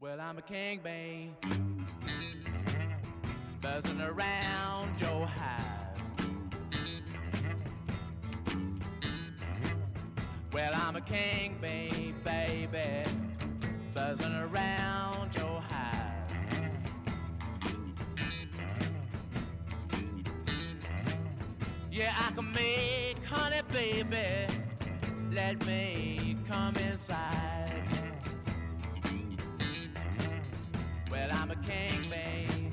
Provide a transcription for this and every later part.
Well, I'm a king, babe. Buzzing around your hive. Well, I'm a king, babe, baby. Buzzing around your hive. Yeah, I can make honey, baby. Let me come inside. King, babe.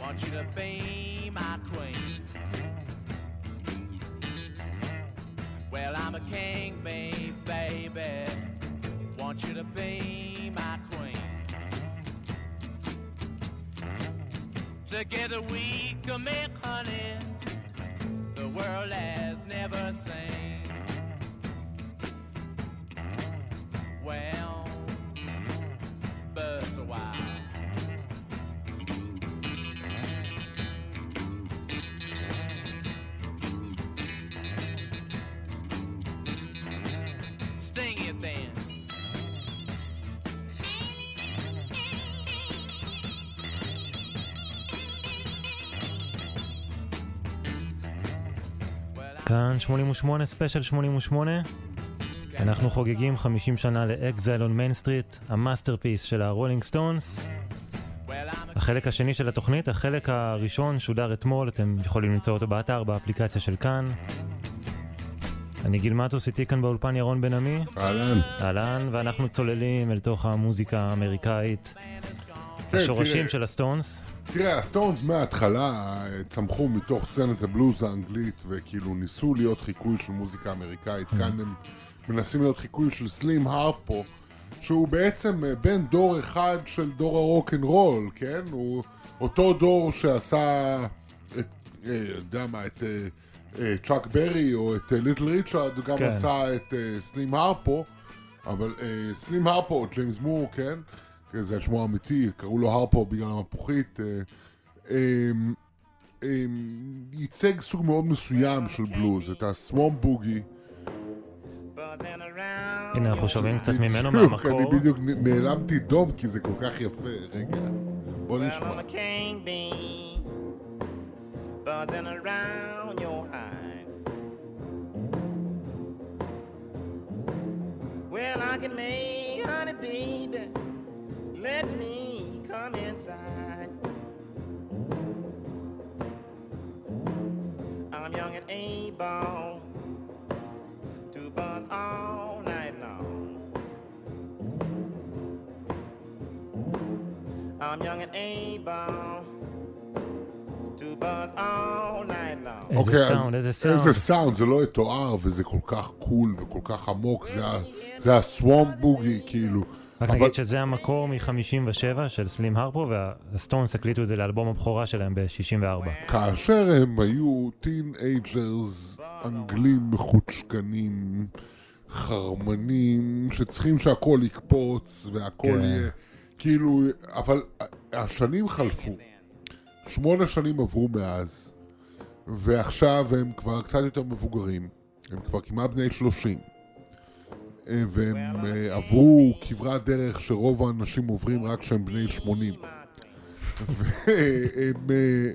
Want you to be my queen. Well, I'm a king, babe, baby. Want you to be my queen. Together we can make honey the world has never seen. Well, a while. Sting it then. כאן 88 ספיישל 88. אנחנו חוגגים 50 שנה ל Exile on Main Street, ה masterpiece של הרולינג סטונס. החלק השני של התוכנית, החלק הראשון שודר אתמול, אתם יכולים למצוא אותו באתר, באפליקציה של כאן. אני גיל מטוס, איתי כאן באולפן ירון בן עמי, אהלן. אהלן, ואנחנו צוללים אל תוך המוזיקה האמריקאית, כן, השורשים תראה, של הסטונס. תראה, הסטונס מההתחלה אה, צמחו מתוך סצנת הבלוז האנגלית, וכאילו ניסו להיות חיקוי של מוזיקה אמריקאית. Mm-hmm. כאן הם מנסים להיות חיקוי של סלים הרפו, שהוא בעצם אה, בן דור אחד של דור הרוק אנד רול, כן? הוא אותו דור שעשה את, אה, יודע מה, את אה, אה, צ'אק ברי או את אה, ליטל ריצ'רד, הוא גם כן. עשה את אה, סלים הרפו, אבל אה, סלים הרפו, או ג'יימס מור, כן? זה השמו האמיתי, קראו לו הרפו בגלל המפוחית. אה, אה, אה, ייצג סוג מאוד מסוים של בלוז, את הסוואם בוגי. הנה אנחנו שומעים קצת ממנו מהמקור. אני בדיוק נעלמתי דום כי זה כל כך יפה. רגע, בוא נשמע. a king bee, buzzing around your hive. Well, I can make honey, baby. Let me come inside. I'm young and able buzz all night long. I'm young and able to buzz all night long. איזה אוקיי, אז סאונד, איזה סאונד. איזה סאונד, זה לא יתואר וזה כל כך קול וכל כך עמוק, זה ה- זה ה swamp boogie, כאילו. רק אבל- נגיד שזה המקור מ-57 של סלים הרפו, והסטונס הקליטו את זה לאלבום הבכורה שלהם ב-64. כאשר הם היו teenagers אנגלים מחוצ'קנים, חרמנים, שצריכים שהכל יקפוץ והכל כן. יהיה, כאילו, אבל השנים חלפו, שמונה שנים עברו מאז, ועכשיו הם כבר קצת יותר מבוגרים, הם כבר כמעט בני 30. והם אה, עברו כברת דרך שרוב האנשים עוברים רק כשהם בני 80. והם אה,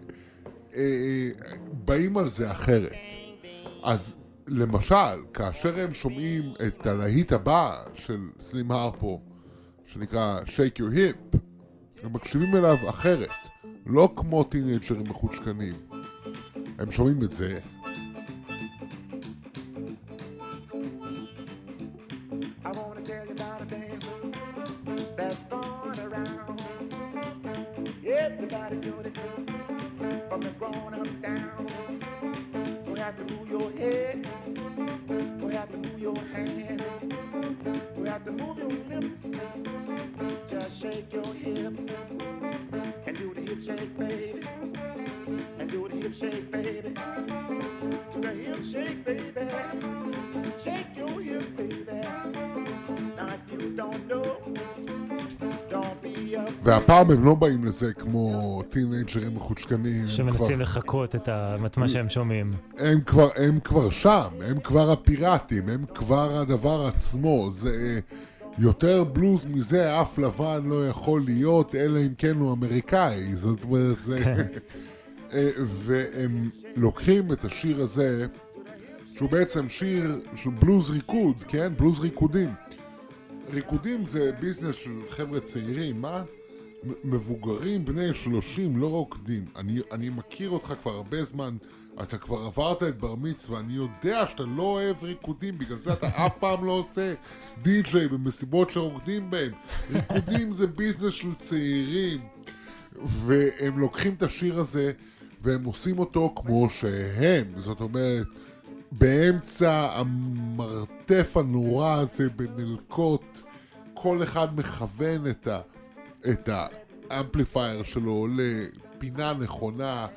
אה, באים על זה אחרת. אז למשל, כאשר הם שומעים את הלהיט הבא של סלים הרפו, שנקרא Shake Your Hip, הם מקשיבים אליו אחרת, לא כמו טינג'רים מחושקנים. הם שומעים את זה, Everybody doing it, from the grown-ups down. Don't have to move your head, don't have to move your hands, don't have to move your lips. Just shake your hips and do the hip shake, baby, and do the hip shake, baby. Do the hip shake, baby. Shake your hips, baby. Now if you don't know. והפעם הם לא באים לזה כמו טינג'רים מחושקנים. הם כבר- שמנסים לחקות את מה שהם שומעים. הם כבר, הם כבר שם, הם כבר הפיראטים, הם כבר הדבר עצמו. זה, יותר בלוז מזה אף לבן לא יכול להיות, אלא אם כן הוא אמריקאי. זאת אומרת, זה... אה, והם לוקחים את השיר הזה, שהוא בעצם שיר של בלוז ריקוד, כן? בלוז ריקודים. ריקודים זה ביזנס של חבר'ה צעירים, מה? מבוגרים בני 30 לא רוקדים. אני, אני מכיר אותך כבר הרבה זמן, אתה כבר עברת את בר מצווה, אני יודע שאתה לא אוהב ריקודים, בגלל זה אתה אף פעם לא עושה די-ג'יי במסיבות שרוקדים בהם. ריקודים זה ביזנס של צעירים, והם לוקחים את השיר הזה והם עושים אותו כמו שהם, זאת אומרת, באמצע המרתף הנורא הזה בנלקוט, כל אחד מכוון את, ה, את ה amplifier שלו לפינה נכונה.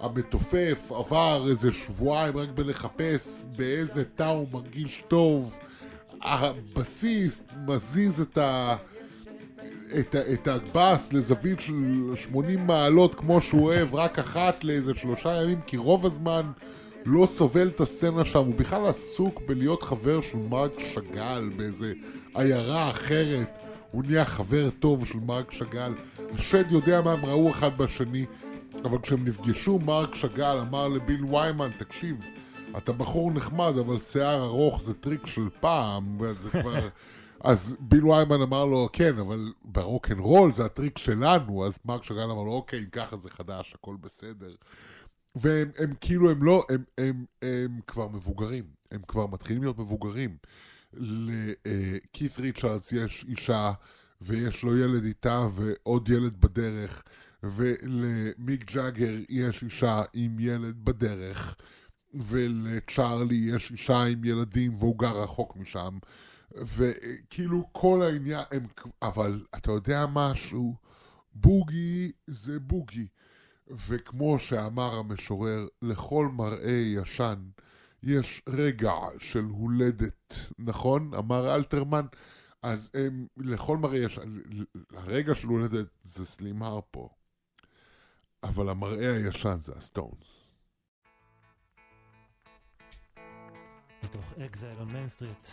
המתופף עבר איזה שבועיים רק בלחפש באיזה תא הוא מרגיש טוב. הבסיס מזיז את ה... את, ה- את הבאס לזווית של 80 מעלות כמו שהוא אוהב רק אחת לאיזה שלושה ימים כי רוב הזמן לא סובל את הסצנה שם הוא בכלל עסוק בלהיות חבר של מרק שאגאל באיזה עיירה אחרת הוא נהיה חבר טוב של מרק שאגאל השד יודע מה הם ראו אחד בשני אבל כשהם נפגשו מרק שאגאל אמר לביל ויימן תקשיב אתה בחור נחמד אבל שיער ארוך זה טריק של פעם וזה כבר אז ביל ויימן אמר לו, כן, אבל ברוקנרול זה הטריק שלנו, אז מרק שאגאל אמר לו, אוקיי, אם ככה זה חדש, הכל בסדר. והם הם, כאילו, הם לא, הם, הם, הם כבר מבוגרים, הם כבר מתחילים להיות מבוגרים. לכית' ריצ'רדס יש אישה, ויש לו ילד איתה, ועוד ילד בדרך, ולמיק ג'אגר יש אישה עם ילד בדרך, ולצ'ארלי יש אישה עם ילדים, והוא גר רחוק משם. וכאילו כל העניין, הם, אבל אתה יודע משהו? בוגי זה בוגי. וכמו שאמר המשורר, לכל מראה ישן יש רגע של הולדת, נכון? אמר אלתרמן. אז הם, לכל מראה ישן, הרגע של הולדת זה סלים הרפו. אבל המראה הישן זה הסטונס. מתוך אקזייל on מיין סטריט.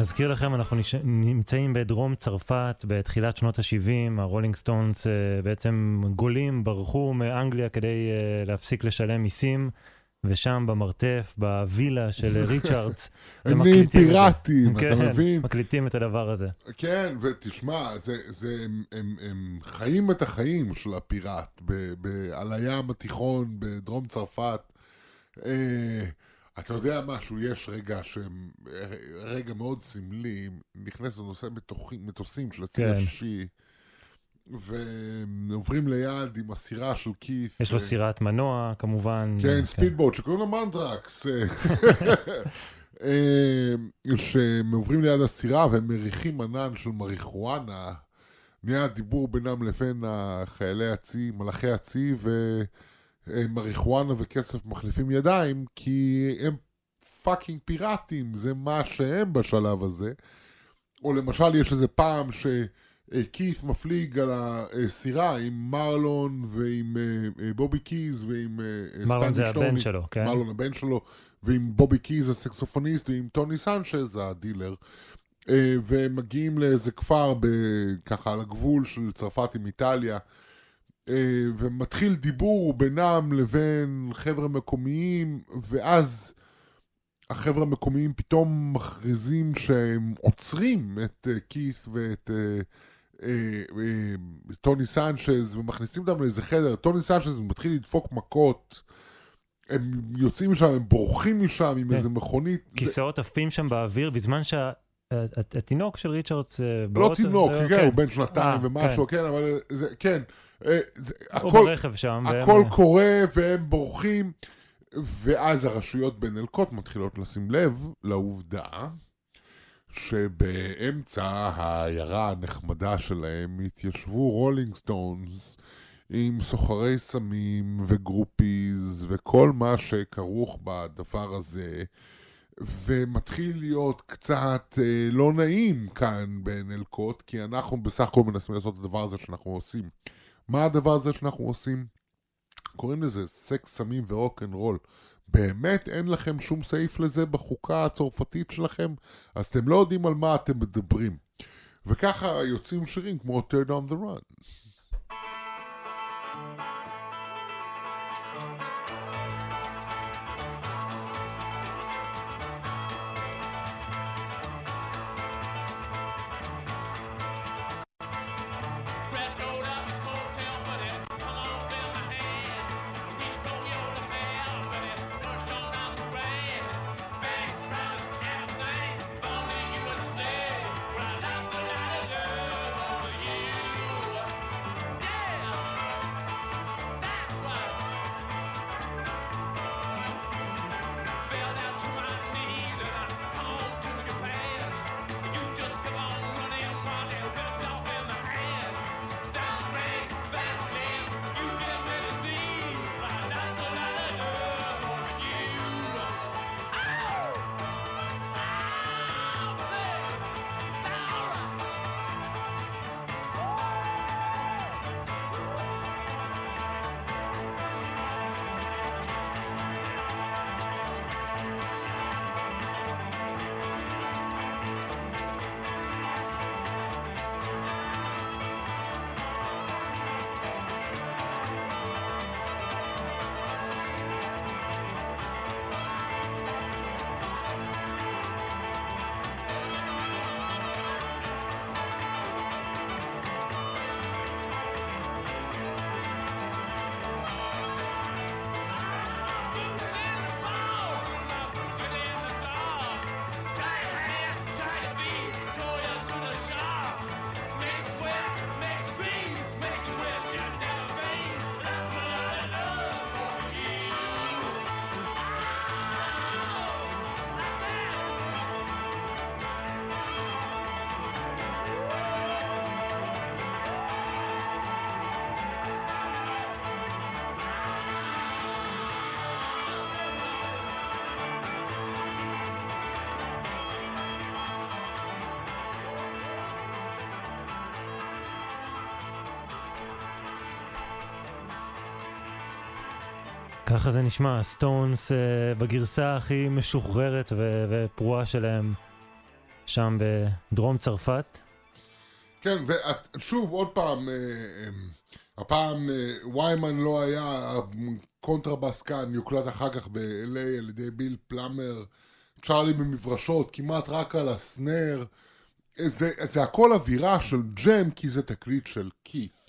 נזכיר לכם, אנחנו נש... נמצאים בדרום צרפת בתחילת שנות ה-70, הרולינג סטונס אה, בעצם גולים, ברחו מאנגליה כדי אה, להפסיק לשלם מיסים, ושם במרתף, בווילה של ריצ'רדס, הם מקליטים את זה. פיראטים, אתה כן, מבין? מקליטים את הדבר הזה. כן, ותשמע, זה, זה, הם, הם, הם חיים את החיים של הפיראט ב, ב, על הים התיכון בדרום צרפת. אה, אתה יודע משהו, יש רגע שהם, רגע מאוד סמלי, נכנס לנושא מטוחים, מטוסים של הצי כן. השישי, והם עוברים ליד עם הסירה של כית'. יש לו אה, סירת מנוע, כמובן. כן, ספידבוט, שקוראים לו מנדרקס. אה, שהם עוברים ליד הסירה והם מריחים ענן של מריחואנה. נהיה דיבור בינם לבין חיילי הצי, מלאכי הצי, ומריחואנה וכסף מחליפים ידיים, כי הם fucking פיראטים, זה מה שהם בשלב הזה. או למשל, יש איזה פעם שכית' מפליג על הסירה עם מרלון ועם אה, אה, בובי קיז ועם אה, מרלון זה ספניש הבן. שלו, כן? מרלון הבן שלו, ועם בובי קיז הסקסופוניסט, ועם טוני סנצ'ז הדילר. אה, והם מגיעים לאיזה כפר ככה על הגבול של צרפת עם איטליה, אה, ומתחיל דיבור בינם לבין חבר'ה מקומיים, ואז החבר'ה המקומיים פתאום מכריזים שהם עוצרים את אה, כית' ואת אה, אה, אה, טוני סנצ'ז, ומכניסים אותם לאיזה חדר, טוני סנצ'ז מתחיל לדפוק מכות. הם יוצאים משם, הם בורחים משם עם כן. איזה מכונית. כיסאות עפים שם באוויר, בזמן שהתינוק של ריצ'רדס אה, לא תינוק, זה- כן, הוא בן שנתיים אה, ומשהו, כן, אבל זה, כן, אה, זה, הוא הכל, ברכב שם. והם- הכל קורה והם בורחים, ואז הרשויות בנלקוט מתחילות לשים לב לעובדה שבאמצע העיירה הנחמדה שלהם התיישבו רולינג סטונס עם סוחרי סמים ו groupies וכל מה שכרוך בדבר הזה. ומתחיל להיות קצת אה, לא נעים כאן בנלקוט, כי אנחנו בסך הכל מנסים לעשות את הדבר הזה שאנחנו עושים. מה הדבר הזה שאנחנו עושים? קוראים לזה סקס, סמים ורוק אנד רול. באמת אין לכם שום סעיף לזה בחוקה הצרפתית שלכם? אז אתם לא יודעים על מה אתם מדברים. וככה יוצאים שירים כמו Turd on the Run. ככה זה נשמע, סטונס אה, בגרסה הכי משוחררת ו- ופרועה שלהם, שם בדרום צרפת. כן, ושוב, עוד פעם, אה, אה, הפעם אה, ויימן לא היה קונטרבאס כאן, יוקלט אחר כך ב-LA על ידי ביל פלאמר, צ'ארלי במברשות, כמעט רק על ה snare. זה, זה הכל אווירה של ג'ם, כי זה תקליט של קית'.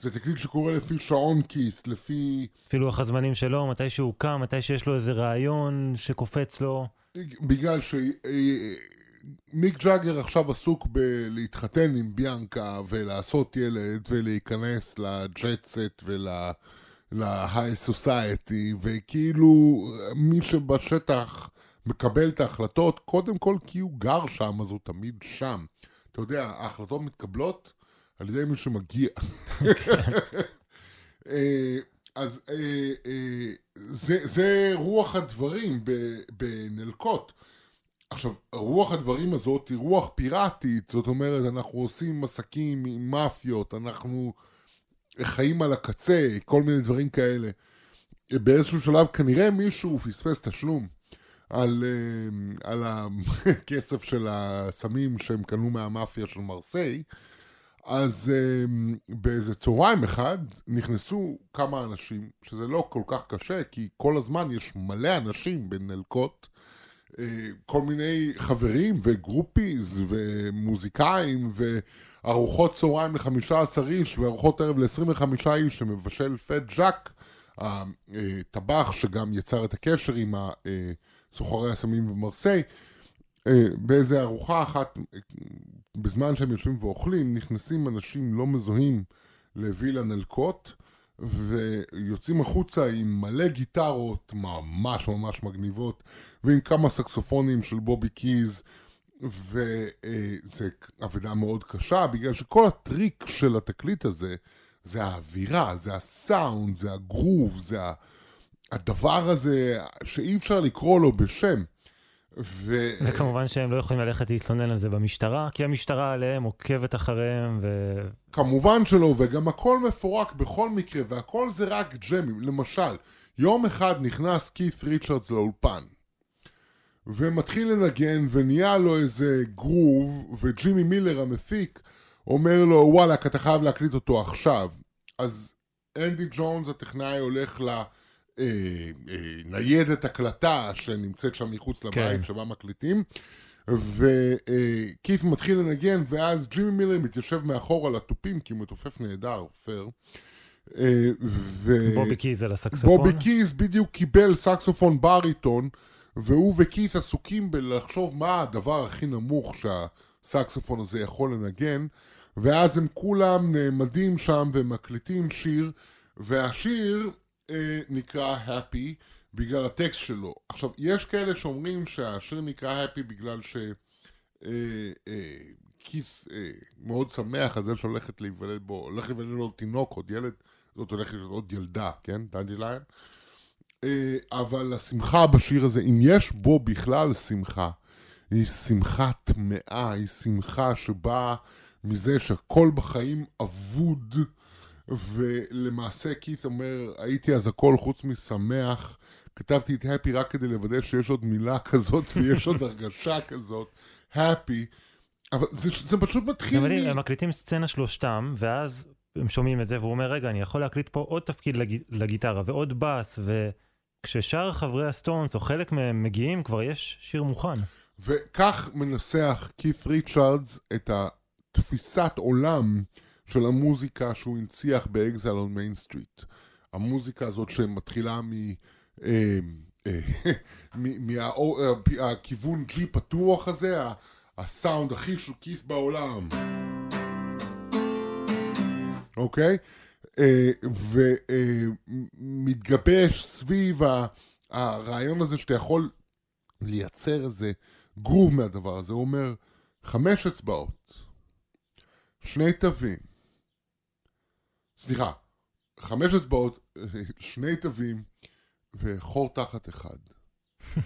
זה תקליט שקורה לפי שעון כית', לפי... אפילו לוח הזמנים שלו, מתי שהוא קם, מתי שיש לו איזה רעיון שקופץ לו. בגלל שמיק ג'אגר עכשיו עסוק בלהתחתן עם ביאנקה ולעשות ילד ולהיכנס לג'טסט ול... להיי סוסייטי, וכאילו מי שבשטח מקבל את ההחלטות, קודם כל כי הוא גר שם, אז הוא תמיד שם. אתה יודע, ההחלטות מתקבלות על ידי מי שמגיע. אה, אז אה, אה, זה, זה רוח הדברים בנלקוט. עכשיו, רוח הדברים הזאת היא רוח פיראטית, זאת אומרת, אנחנו עושים עסקים עם מאפיות, אנחנו חיים על הקצה, כל מיני דברים כאלה. באיזשהו שלב כנראה מישהו פספס תשלום על, על הכסף של הסמים שהם קנו מהמאפיה של מרסיי, אז um, באיזה צהריים אחד נכנסו כמה אנשים, שזה לא כל כך קשה, כי כל הזמן יש מלא אנשים בנלקוט, uh, כל מיני חברים וגרופיז ומוזיקאים וארוחות צהריים ל-15 איש וארוחות ערב ל-25 איש שמבשל פט ג'אק, הטבח שגם יצר את הקשר עם סוחרי הסמים במרסיי. אה, באיזה ארוחה אחת, בזמן שהם יושבים ואוכלים, נכנסים אנשים לא מזוהים לווילה נלקוט, ויוצאים החוצה עם מלא גיטרות ממש ממש מגניבות, ועם כמה סקסופונים של בובי קיז, וזה אבדה מאוד קשה, בגלל שכל הטריק של התקליט הזה, זה האווירה, זה הסאונד, זה הגרוב, זה הדבר הזה שאי אפשר לקרוא לו בשם. ו... וכמובן שהם לא יכולים ללכת להתלונן על זה במשטרה, כי המשטרה עליהם עוקבת אחריהם ו... כמובן שלא, וגם הכל מפורק בכל מקרה, והכל זה רק ג'מים. למשל, יום אחד נכנס כית' ריצ'רדס לאולפן, ומתחיל לנגן, ונהיה לו איזה גרוב, וג'ימי מילר המפיק אומר לו, וואלה, אתה חייב להקליט אותו עכשיו. אז אנדי ג'ונס, הטכנאי, הולך ל... לה... אה, אה, ניידת הקלטה שנמצאת שם מחוץ לבית, כן. שבה מקליטים. וקית' מתחיל לנגן, ואז ג'ימי מילר מתיישב מאחור על התופים, כי הוא מתופף נהדר, פייר. אה, ו... בובי קיז על הסקסופון. בובי קיז בדיוק קיבל סקסופון בריטון, והוא וקית' עסוקים בלחשוב מה הדבר הכי נמוך שהסקסופון הזה יכול לנגן, ואז הם כולם נעמדים שם ומקליטים שיר, והשיר אה, נקרא Happy בגלל הטקסט שלו. עכשיו, יש כאלה שאומרים שהשיר נקרא Happy בגלל ש... אה, אה, כיס אה, מאוד שמח על זה שהולכת להיוולד בו, הולך להיוולד לו תינוק, עוד ילד, זאת הולכת להיות עוד ילדה, כן? דנדי ליין. אה, אבל השמחה בשיר הזה, אם יש בו בכלל שמחה, היא שמחה טמאה, היא שמחה שבאה מזה שהכל בחיים אבוד. ולמעשה קית' אומר, הייתי אז הכל חוץ משמח, כתבתי את הפי רק כדי לוודא שיש עוד מילה כזאת ויש עוד הרגשה כזאת, הפי, אבל זה, זה פשוט מתחיל... מ... הם מקליטים סצנה שלושתם, ואז הם שומעים את זה, והוא אומר, רגע, אני יכול להקליט פה עוד תפקיד לג... לגיטרה ועוד בס, וכששאר חברי הסטונס, או חלק מהם מגיעים, כבר יש שיר מוכן. וכך מנסח קית' ריצ'רדס את התפיסת עולם. של המוזיקה שהוא הנציח ב Exile on Main Street. המוזיקה הזאת שמתחילה מ... אה, אה, מהכיוון G פתוח הזה, הסאונד הכי של קית' בעולם. אוקיי? אה, ומתגבש סביב הרעיון הזה שאתה יכול לייצר איזה גרוב מהדבר הזה. הוא אומר, חמש אצבעות, שני תווים, סליחה, חמש אצבעות, שני תווים וחור תחת אחד.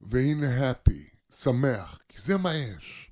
והנה הפי, שמח, כי זה מה יש.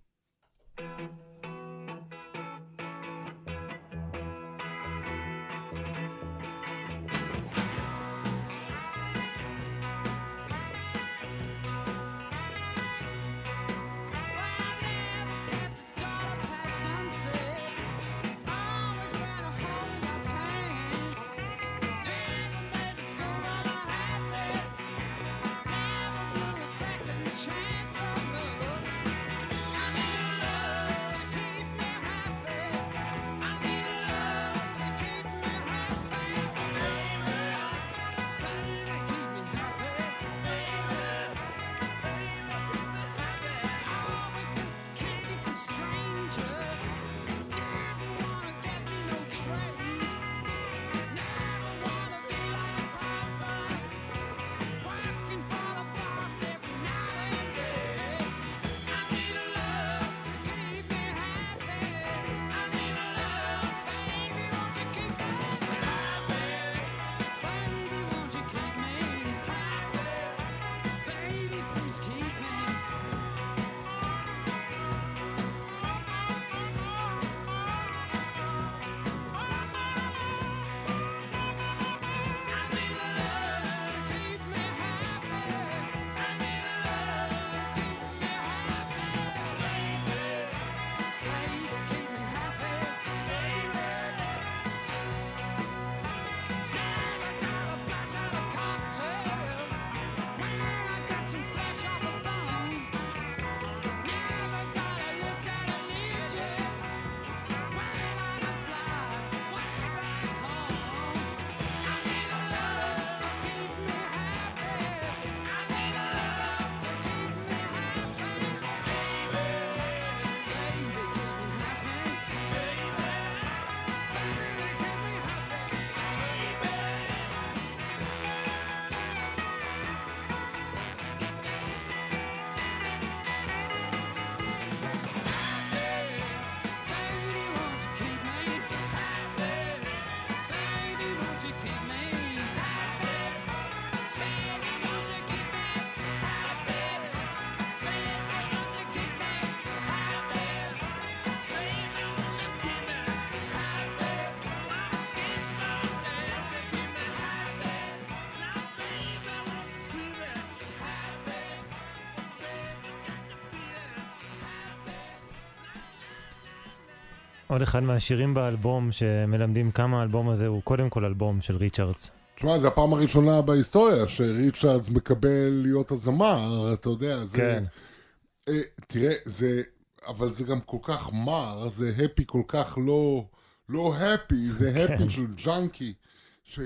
עוד אחד מהשירים באלבום שמלמדים כמה האלבום הזה הוא קודם כל אלבום של ריצ'רדס. תשמע, זו הפעם הראשונה בהיסטוריה שריצ'רדס מקבל להיות הזמר, אתה יודע, זה... כן. אה, תראה, זה... אבל זה גם כל כך מר, זה הפי כל כך לא... לא הפי, זה הפי כן. של ג'אנקי. אה,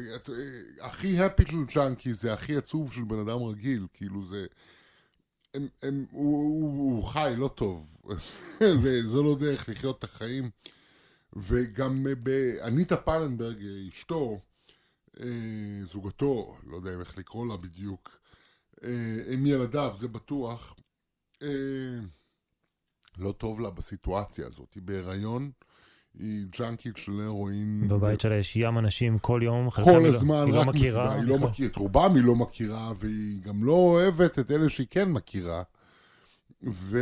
הכי הפי של ג'אנקי זה הכי עצוב של בן אדם רגיל, כאילו זה... הם, הם, הוא, הוא, הוא חי לא טוב, זה, זה לא דרך לחיות את החיים. וגם אה, באניטה פלנברג, אה, אשתו, אה, זוגתו, לא יודע איך לקרוא לה בדיוק, עם ילדיו, זה בטוח, לא טוב לה בסיטואציה הזאת. היא בהיריון, היא ג'אנקית של הרואין. בבית שלה יש ים אנשים כל יום, כל לא- הזמן, לא רק מכירה. מסיבה, היא לא. מכירה, את רובם היא לא מכירה, והיא גם לא אוהבת את אלה שהיא כן מכירה. ו...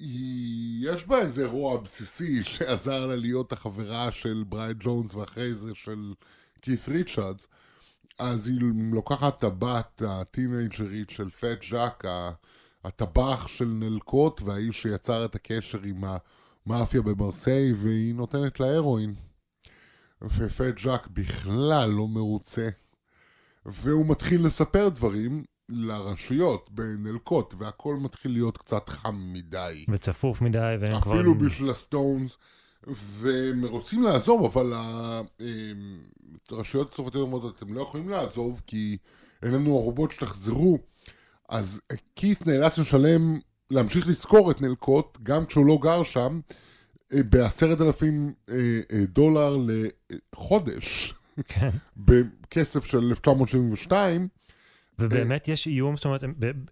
יש בה איזה רוע בסיסי שעזר לה להיות החברה של בריין ג'ונס ואחרי זה של כית' ריצ'רדס. אז היא לוקחת את הבת הטינג'רית של פט ז'אק, הטבח של נלקוט והאיש שיצר את הקשר עם המאפיה במרסיי, והיא נותנת לה הרואין. ופט ז'אק בכלל לא מרוצה. והוא מתחיל לספר דברים לרשויות בנלקוט, והכל מתחיל להיות קצת חם מדי. וצפוף מדי, והם כבר... אפילו בשביל הסטונס, והם רוצים לעזוב, אבל הרשויות הצרפתיות אומרות, אתם לא יכולים לעזוב, כי אין לנו ערובות שתחזרו. אז כית' נאלץ לשלם, להמשיך לשכור את נלקוט, גם כשהוא לא גר שם, אה, בעשרת אלפים אה, אה, דולר לחודש, כן. בכסף של 1972. ובאמת יש איום, זאת אומרת,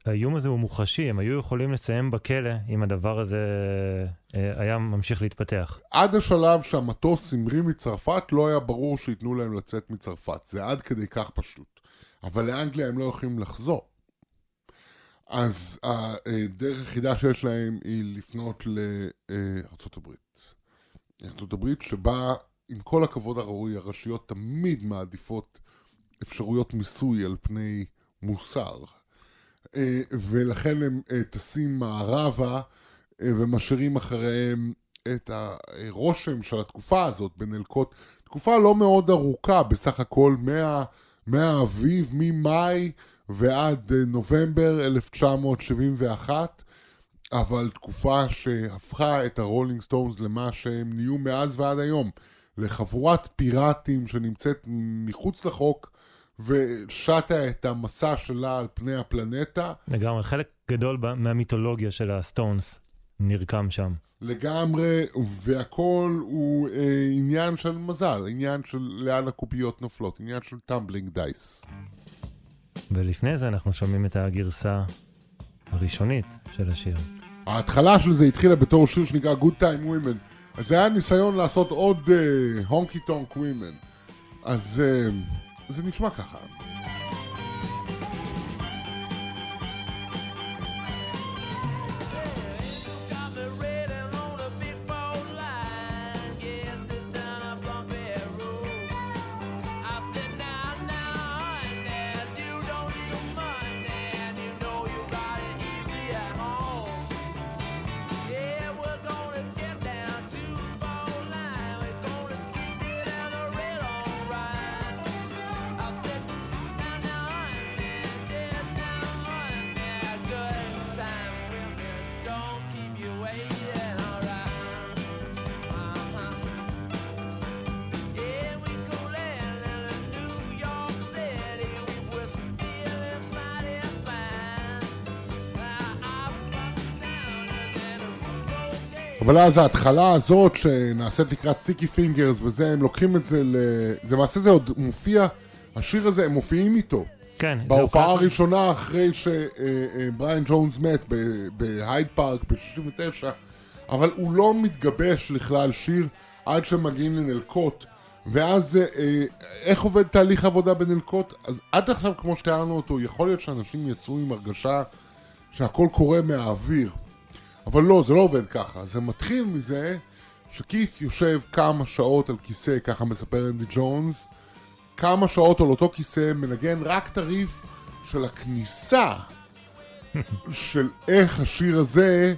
האיום הזה הוא מוחשי, הם היו יכולים לסיים בכלא אם הדבר הזה אה, היה ממשיך להתפתח. עד השלב שהמטוס המריא מצרפת, לא היה ברור שייתנו להם לצאת מצרפת. זה עד כדי כך פשוט. אבל לאנגליה הם לא יכולים לחזור. אז הדרך היחידה שיש להם היא לפנות. ארצות הברית שבה, עם כל הכבוד הראוי, הרשויות תמיד מעדיפות אפשרויות מיסוי על פני מוסר. אה, ולכן הם אה, טסים מערבה אה, ומשאירים אחריהם את הרושם של התקופה הזאת בנלקוט, תקופה לא מאוד ארוכה, בסך הכל מה, מהאביב, ממאי ועד נובמבר 1971, אבל תקופה שהפכה את הרולינג סטונס למה שהם נהיו מאז ועד היום, לחבורת פיראטים שנמצאת מחוץ לחוק ושטה את המסע שלה על פני הפלנטה. לגמרי, חלק גדול מהמיתולוגיה של הסטונס נרקם שם. לגמרי, והכל הוא אה, עניין של מזל, עניין של לאן הקוביות נופלות, עניין של Tumbling Dice. ולפני זה אנחנו שומעים את הגרסה הראשונית של השיר. ההתחלה של זה התחילה בתור שיר שנקרא Good Time Women, אז זה היה ניסיון לעשות עוד הונקי טונק ווימן. אז אה, זה נשמע ככה. אבל אז ההתחלה הזאת שנעשית לקראת Sticky Fingers וזה, הם לוקחים את זה ל... זה למעשה זה עוד מופיע, השיר הזה, הם מופיעים איתו. כן, בהופעה הופעה- הראשונה אחרי שבריין ג'ונס מת בהייד פארק ב-69, אבל הוא לא מתגבש לכלל שיר עד שמגיעים לנלקוט. ואז אה, אה, איך עובד תהליך עבודה בנלקוט? אז עד עכשיו, כמו שתיארנו אותו, יכול להיות שאנשים יצאו עם הרגשה שהכל קורה מהאוויר. אבל לא, זה לא עובד ככה. זה מתחיל מזה שכית' יושב כמה שעות על כיסא, ככה מספר אנדי ג'ונס, כמה שעות על אותו כיסא, מנגן רק את הריף של הכניסה של איך השיר הזה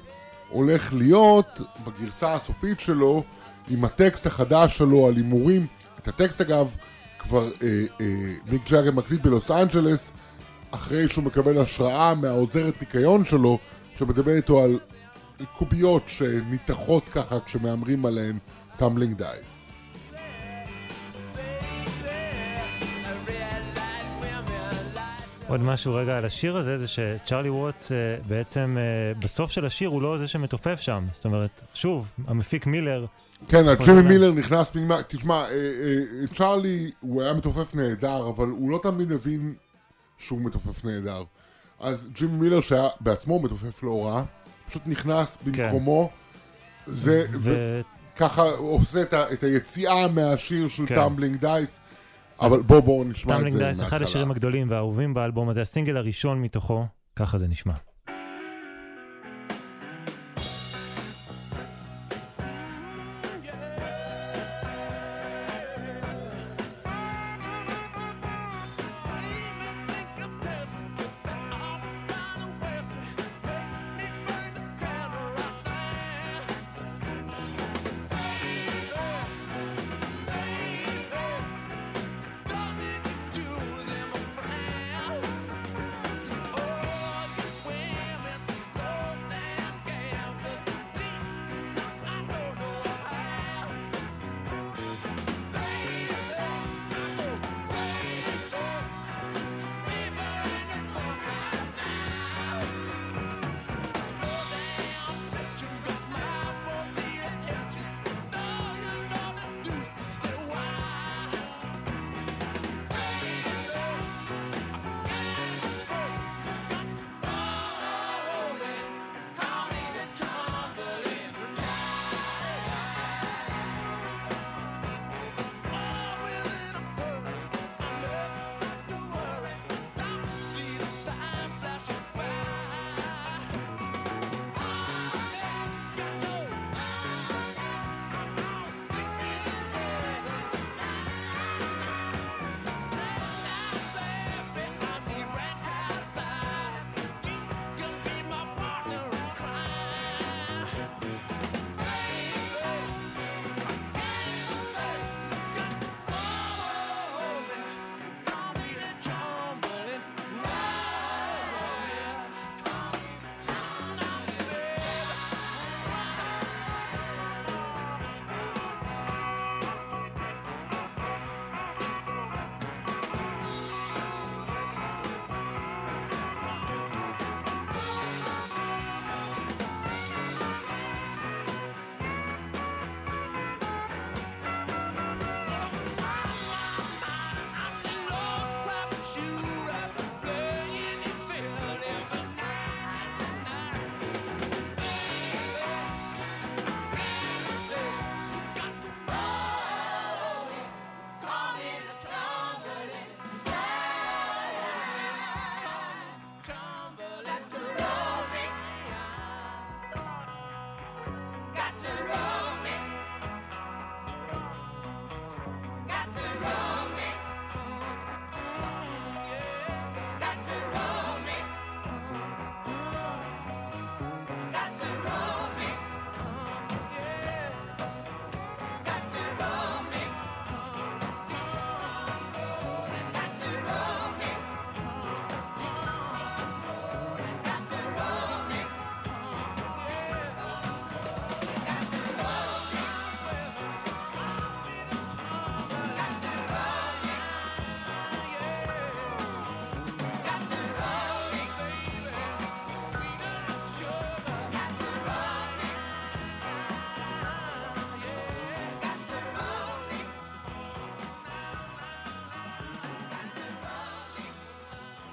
הולך להיות בגרסה הסופית שלו, עם הטקסט החדש שלו על הימורים. את הטקסט אגב, כבר אה, אה, מיק ג'אגר מקליט בלוס אנג'לס, אחרי שהוא מקבל השראה מהעוזרת ניקיון שלו, שמדבר איתו על קוביות שנוחתות ככה כשמהמרים עליהן Tumbling Dice. עוד משהו רגע על השיר הזה, זה שצ'ארלי ווטס אה, בעצם אה, בסוף של השיר הוא לא זה שמתופף שם. זאת אומרת, שוב, המפיק מילר, כן, יכול ג'ימי להיות. מילר נכנס פנימה, תשמע, אה, צ'ארלי, הוא היה מתופף נהדר, אבל הוא לא תמיד הבין שהוא מתופף נהדר. אז ג'ימי מילר, שהיה בעצמו מתופף לא רע, פשוט נכנס במקומו, זה, וככה עושה את, ה, את היציאה מהשיר של כן. Tumbling Dice, אבל בואו בואו נשמע את זה Dice, אחד מההתחלה. השירים הגדולים והאהובים באלבום הזה, הסינגל הראשון מתוכו, ככה זה נשמע.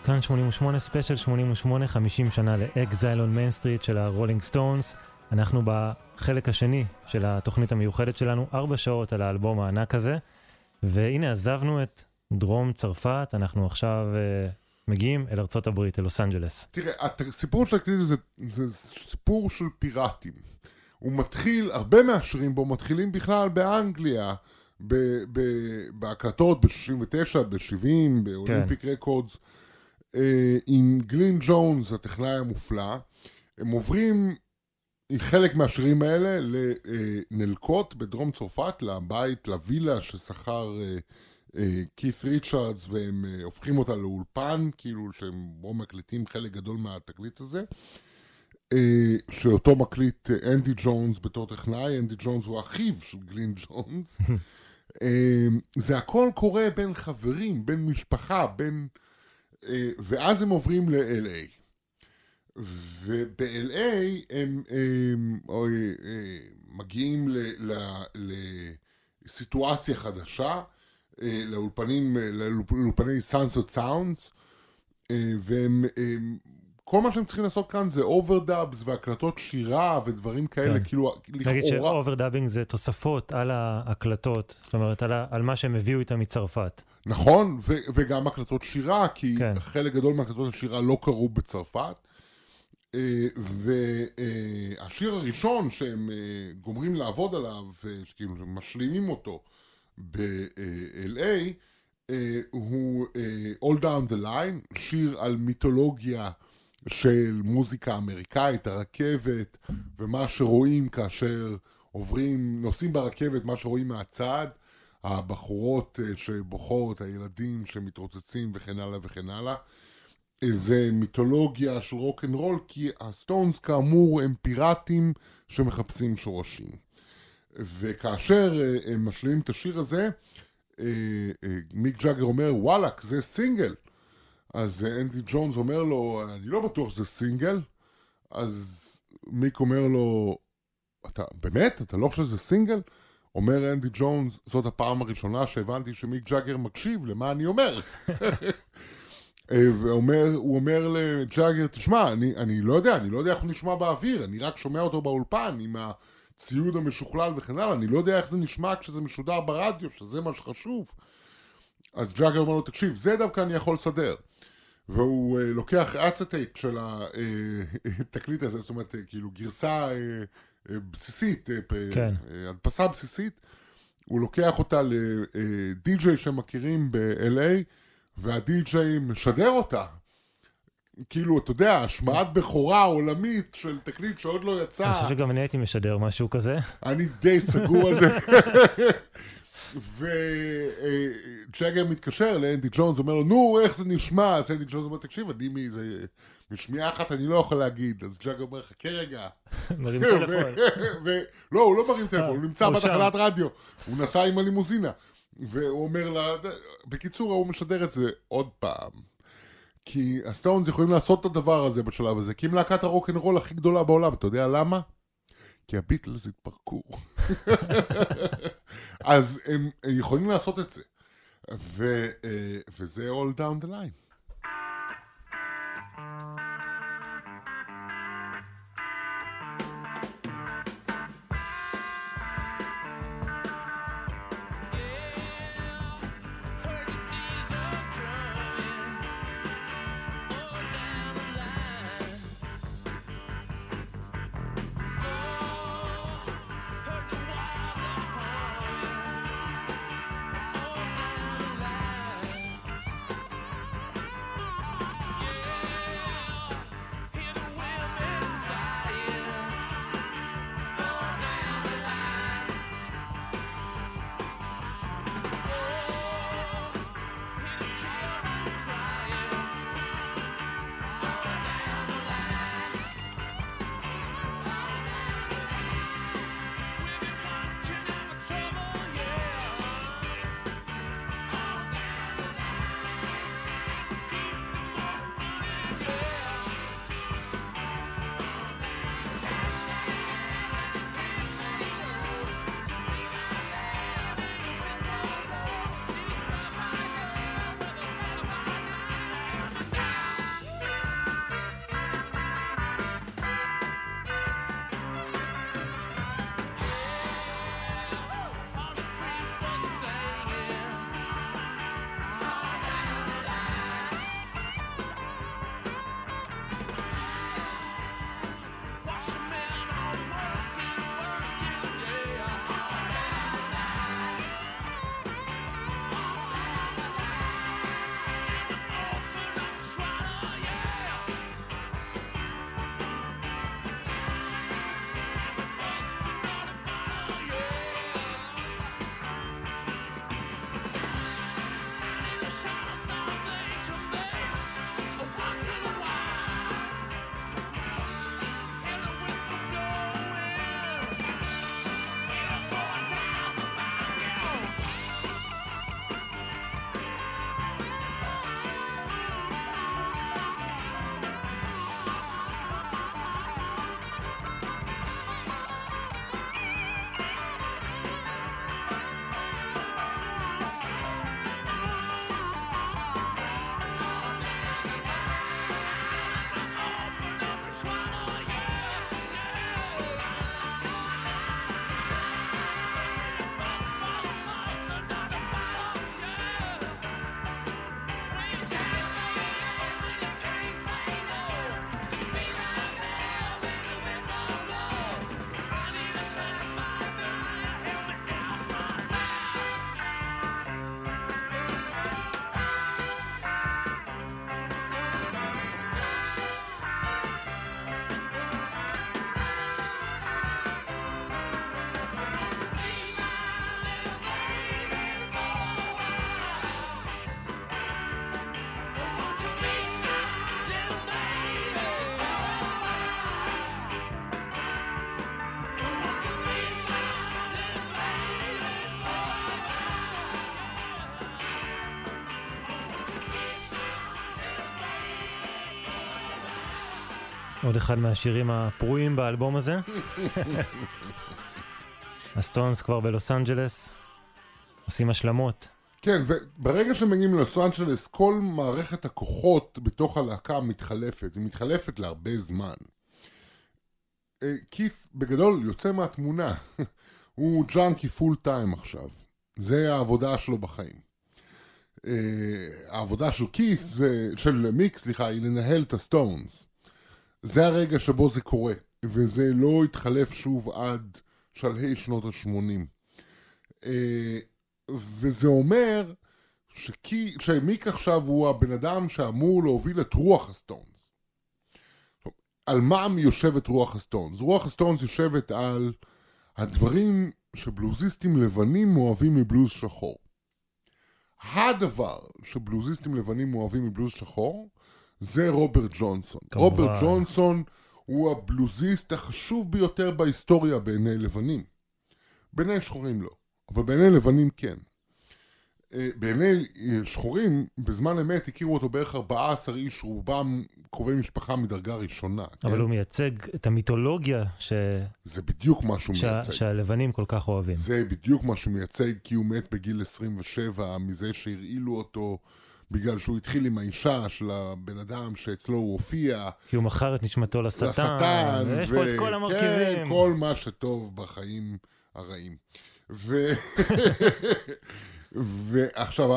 כאן 88 ספיישל 88, 50 שנה ל Exile on Main Street של הרולינג סטונס. אנחנו בחלק השני של התוכנית המיוחדת שלנו, ארבע שעות על האלבום הענק הזה. והנה עזבנו את דרום צרפת, אנחנו עכשיו אה, מגיעים אל ארצות הברית, אל לוס אנג'לס. תראה, הסיפור של התקליט זה, זה סיפור של פיראטים. הוא מתחיל, הרבה מהשירים בו מתחילים בכלל באנגליה, ב, ב, בהקלטות ב-69, ב-70, באולימפיק כן. רקורדס, עם גלין ג'ונס, הטכנאי המופלא. הם עוברים חלק מהשירים האלה לנלקוט בדרום צרפת, לבית, לווילה ששכר אה, אה, קית' ריצ'רדס, והם אה, הופכים אותה לאולפן, כאילו שהם בו מקליטים חלק גדול מהתקליט הזה. אה, שאותו מקליט אה, אנדי ג'ונס בתור טכנאי, אנדי ג'ונס הוא אחיו של גלין ג'ונס. אה, זה הכל קורה בין חברים, בין משפחה, בין... אה, ואז הם עוברים ל-LA. וב-LA הם, הם או, אה, מגיעים ל- ל- לסיטואציה חדשה, אה, לאולפנים, לאולפני Sunset Sounds, אה, והם, הם, כל מה שהם צריכים לעשות כאן זה overdubs והקלטות שירה ודברים כאלה, כן. כאילו, נגיד לכאורה... ש overdubbing זה תוספות על ההקלטות, זאת אומרת, על, על מה שהם הביאו איתם מצרפת. נכון, ו- וגם הקלטות שירה, כי כן. חלק גדול מהקלטות השירה לא קרו בצרפת. והשיר הראשון שהם אה, גומרים לעבוד עליו, אה, שכאילו משלימים אותו ב-LA, אה, הוא אה, All Down the Line, שיר על מיתולוגיה של מוזיקה אמריקאית, הרכבת, ומה שרואים כאשר עוברים, נוסעים ברכבת, מה שרואים מהצד, הבחורות אה, שבוכות, הילדים שמתרוצצים וכן הלאה וכן הלאה. זה מיתולוגיה של רוק אנד רול, כי הסטונס כאמור הם פיראטים שמחפשים שורשים. וכאשר אה, הם משלימים את השיר הזה, אה, מיק ג'אגר אומר, וואלאק, זה סינגל. אז אנדי ג'ונס אומר לו, אני לא בטוח שזה סינגל. אז מיק אומר לו, אתה באמת? אתה לא חושב שזה סינגל? אומר אנדי ג'ונס, זאת הפעם הראשונה שהבנתי שמיק ג'אגר מקשיב למה אני אומר. אה, ואומר, הוא אומר לג'אגר, תשמע, אני, אני לא יודע, אני לא יודע איך הוא נשמע באוויר, אני רק שומע אותו באולפן עם הציוד המשוכלל וכן הלאה, אני לא יודע איך זה נשמע כשזה משודר ברדיו, שזה מה שחשוב. אז ג'אגר אומר לו, תקשיב, זה דווקא אני יכול לסדר. והוא uh, לוקח אצטייט של התקליט הזה, זאת אומרת, uh, כאילו גרסה uh, בסיסית, uh, כן. uh, הדפסה בסיסית, הוא לוקח אותה לדי-ג'יי שמכירים ב-LA, והדי-ג'יי משדר אותה. כאילו, אתה יודע, השמעת בכורה עולמית של תקליט שעוד לא אני יצא. חושב שגם אני הייתי משדר משהו כזה. אני די סגור על זה. וג'אגר מתקשר לאנדי ג'ונס, אומר לו, נו, איך זה נשמע? אז אנדי ג'ונס אומר, תקשיב, אני מאיזה... משמיעה אחת אני לא יכול להגיד. אז ג'אגר אומר, חכה רגע. מרים טלפון. ו- לא, הוא לא מרים טלפון, הוא נמצא הוא בתחנת רדיו. הוא נסע עם הלימוזינה. והוא אומר לה, בקיצור, הוא משדר את זה עוד פעם. כי הסטונס יכולים לעשות את הדבר הזה בשלב הזה, כי הם להקת הרוקנרול הכי גדולה בעולם, אתה יודע למה? כי הביטלס התפרקו. אז הם יכולים לעשות את זה. ו, אה, וזה all down the line. עוד אחד מהשירים הפרועים באלבום הזה. הסטונס כבר בלוס אנג'לס, עושים השלמות. כן, וברגע שמגיעים ללוס אנג'לס, כל מערכת הכוחות בתוך הלהקה מתחלפת, היא מתחלפת להרבה זמן. אה, כית' בגדול יוצא מהתמונה, הוא ג'אנקי full time עכשיו, זה העבודה שלו בחיים. אה, העבודה של כית', זה, של מיק, סליחה, היא לנהל את הסטונס. זה הרגע שבו זה קורה, וזה לא התחלף שוב עד שלהי שנות ה-80. אה, וזה אומר שקי, שמיק עכשיו הוא הבן אדם שאמור להוביל את רוח הסטונס. על מה יושבת רוח הסטונס? רוח הסטונס יושבת על הדברים שבלוזיסטים לבנים אוהבים מבלוז שחור. הדבר שבלוזיסטים לבנים אוהבים מבלוז שחור זה רוברט ג'ונסון. כמובן. רוברט ג'ונסון הוא הבלוזיסט החשוב ביותר בהיסטוריה בעיני לבנים. בעיני שחורים לא, אבל בעיני לבנים כן. אה, בעיני אה, שחורים, בזמן אמת הכירו אותו בערך 14 איש, רובם קרובי משפחה מדרגה ראשונה. אבל כן? הוא מייצג את המיתולוגיה ש... זה בדיוק מה שהוא שה... מייצג. שהלבנים כל כך אוהבים. זה בדיוק מה שהוא מייצג, כי הוא מת בגיל 27 מזה שהרעילו אותו בגלל שהוא התחיל עם האישה של הבן אדם שאצלו הוא הופיע. כי הוא מכר את נשמתו לשטן. לשטן, ויש פה את כל המרכיבים. כן, כל מה שטוב בחיים הרעים. ו... ועכשיו,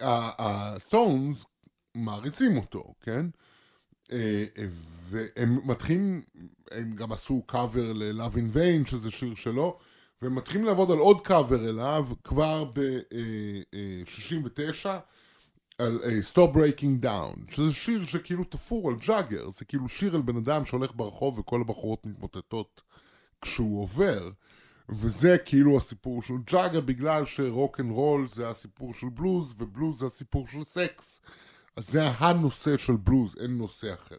הסטונס מעריצים אותו, כן? אה, והם מתחילים, הם גם עשו קאבר ל-Love in Vain, שזה שיר שלו, והם מתחילים לעבוד על עוד קאבר אליו כבר ב-69, על אה, Stop Breaking Down, שזה שיר שכאילו תפור על ג'אגר, זה כאילו שיר על בן אדם שהולך ברחוב וכל הבחורות מתמוטטות כשהוא עובר. וזה כאילו הסיפור של ג'אגר בגלל שרוק אנד רול זה הסיפור של בלוז ובלוז זה הסיפור של סקס אז זה הנושא של בלוז, אין נושא אחר.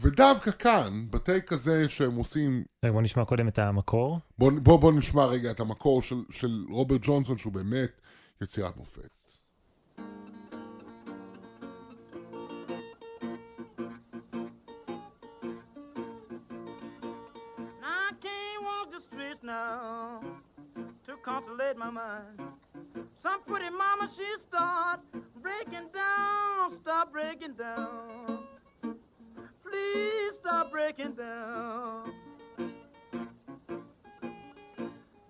ודווקא כאן, בטייק הזה שהם עושים, רגע, בוא נשמע קודם את המקור. בוא, בוא, בוא נשמע רגע את המקור של, של רוברט ג'ונסון שהוא באמת יצירת מופת. Now to consolate my mind. Some pretty mama, she start breaking down, stop breaking down. Please stop breaking down.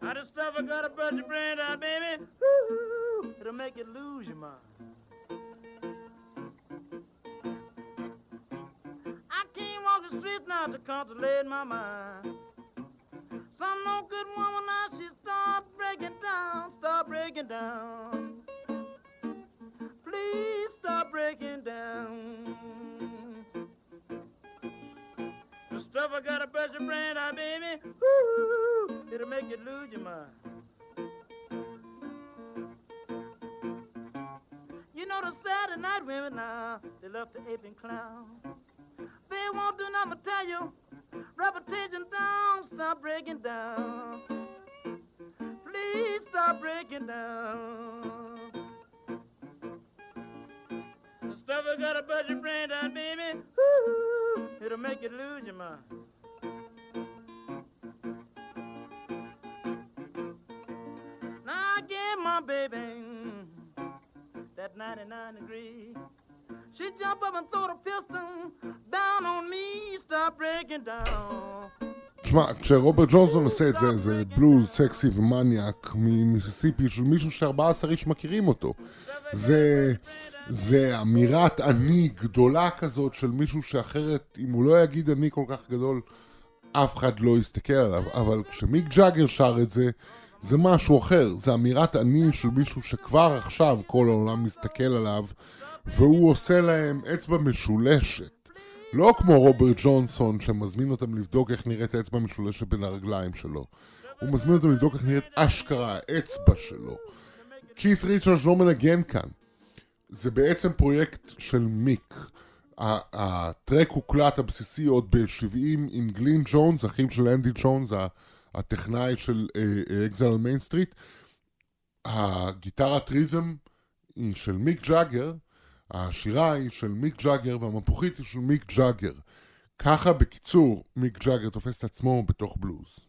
I just stuff I gotta brush your brain out, baby. It'll make you lose your mind. I can't walk the streets now to consolate my mind. Some no good woman now she start breaking down, start breaking down. Please stop breaking down. The stuff I gotta brush your brain out, baby. Woo, it'll make you lose your mind. You know the Saturday night women now, they love to ape and clown. They won't do nothing but tell you, reputation down, stop breaking down. Please stop breaking down. The stuff I got a budget brand on, baby, woo, it'll make you lose your mind. Now I gave my baby that 99 degree. She jump up and throw the pistol down on me, stop breaking down. תשמע, כשרוברט ג'ונסון עושה את זה, זה בלוז סקסי ומניאק ממיסיסיפי של מישהו ש-14 איש מכירים אותו. זה, זה אמירת אני גדולה כזאת של מישהו שאחרת, אם הוא לא יגיד אני כל כך גדול, אף אחד לא יסתכל עליו. אבל כשמיק ג'אגר שר את זה, זה משהו אחר. זה אמירת אני של מישהו שכבר עכשיו כל העולם מסתכל עליו, והוא עושה להם אצבע משולשת. לא כמו רוברט ג'ונסון שמזמין אותם לבדוק איך נראית האצבע המשולשת בין הרגליים שלו. הוא מזמין אותם לבדוק איך נראית אשכרה האצבע שלו. כית' ריצ'רדס לא מנגן כאן. זה בעצם פרויקט של מיק. הטרק הוקלט הבסיסי עוד ב-70 עם גלין ג'ונס, אחיו של אנדי ג'ונס, הטכנאי של Exile Main Street. הגיטרת rhythm היא של מיק ג'אגר, השירה היא של מיק ג'אגר והמפוחית היא של מיק ג'אגר. ככה בקיצור, מיק ג'אגר תופס את עצמו בתוך בלוז.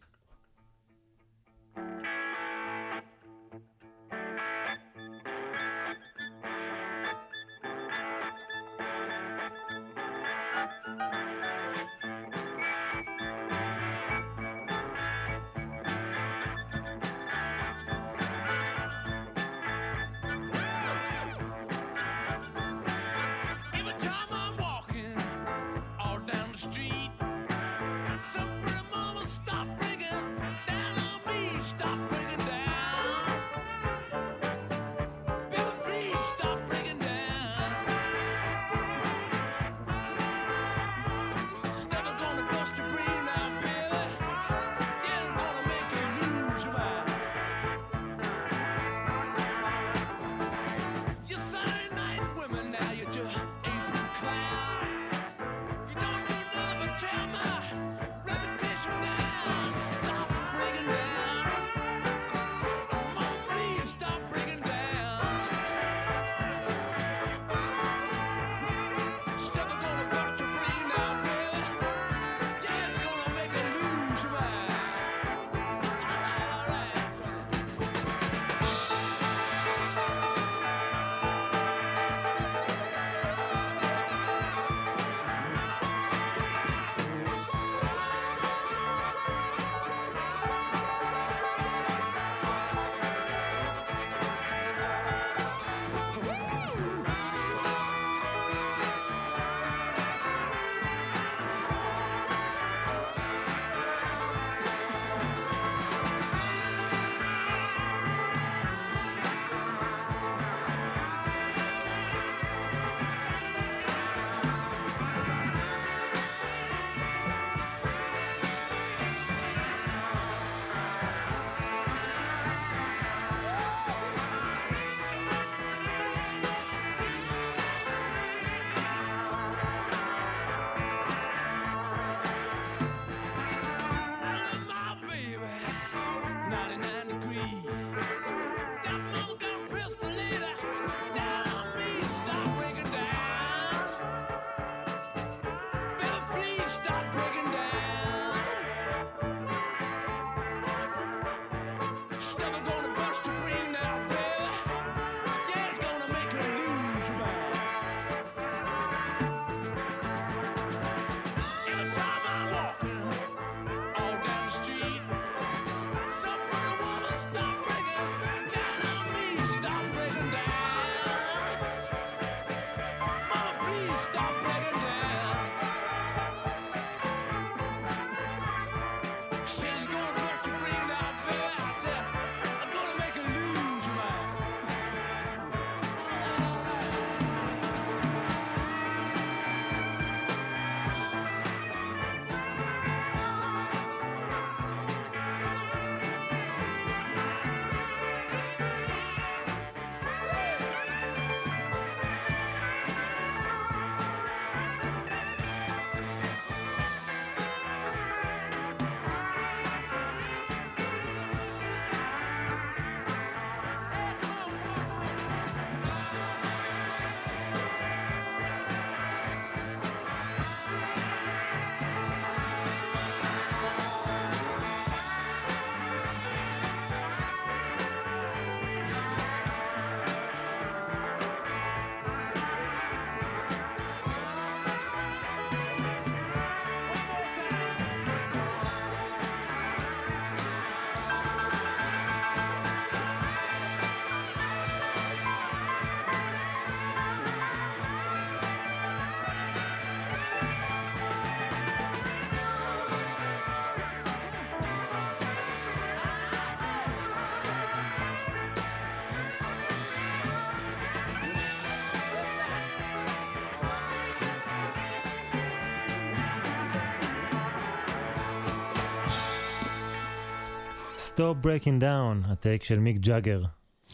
Stop Breaking Down, ה take של מיק ג'אגר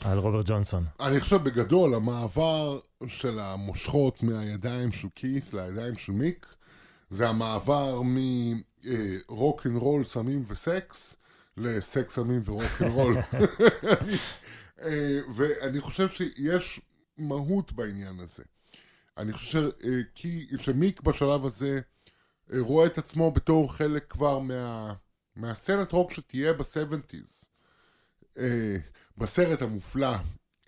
על רוברט ג'ונסון. אני חושב בגדול, המעבר של המושכות מהידיים של כית' לידיים של מיק, זה המעבר מרוק אנד רול, סמים וסקס, לסקס, סמים ורוק אנד רול. אה, ואני חושב שיש מהות בעניין הזה. אני חושב אה, שמיק בשלב הזה אה, רואה את עצמו בתור חלק כבר מה... מהסצנת רוק שתהיה ב-70's. אה, בסרט המופלא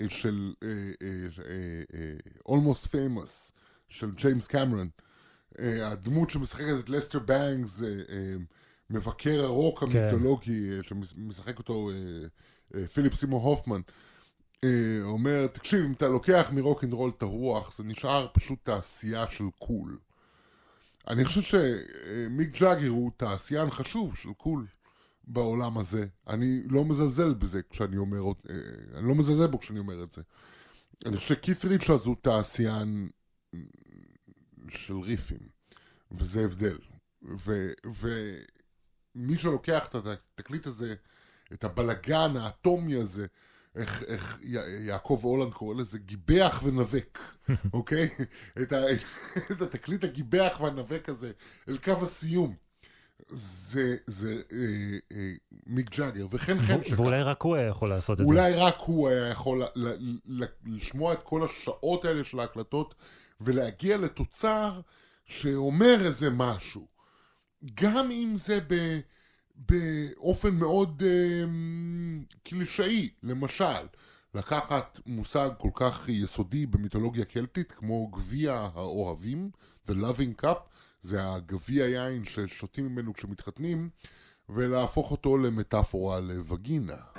אה, של אה, אה, אה, Almost Famous של ג'יימס קמרון, הדמות שמשחקת את לסטר בנגס, מבקר הרוק כן. המיתולוגי, אה, שמשחק אותו פיליפ סימור הופמן, אומר, תקשיב, אם אתה לוקח מרוק אנד רול את הרוח, זה נשאר פשוט תעשייה של cool. אני חושב שמיק ג'אגר הוא תעשיין חשוב של cool בעולם הזה. אני לא מזלזל בזה כשאני אומר, אה, אני לא מזלזל בו כשאני אומר את זה. אני חושב שכית ריצ'רס הוא תעשיין של ריפים, וזה הבדל. ומי שלוקח את התקליט הזה, את הבלגן האטומי הזה, איך, איך י- יעקב הולנד קורא לזה גיבח ונבק, אוקיי? את, ה, את התקליט הגיבח והנבק הזה אל קו הסיום. זה, זה אה, אה, מיק ג'אגר, וכן כן ו- ואולי רק הוא היה יכול לעשות את זה. אולי רק הוא היה יכול ל- ל- ל- לשמוע את כל השעות האלה של ההקלטות ולהגיע לתוצר שאומר איזה משהו. גם אם זה ב, באופן מאוד אה, קלישאי, למשל, לקחת מושג כל כך יסודי במיתולוגיה קלטית כמו גביע האוהבים, The Loving Cup, זה הגביע יין ששותים ממנו כשמתחתנים, ולהפוך אותו למטאפורה לווגינה.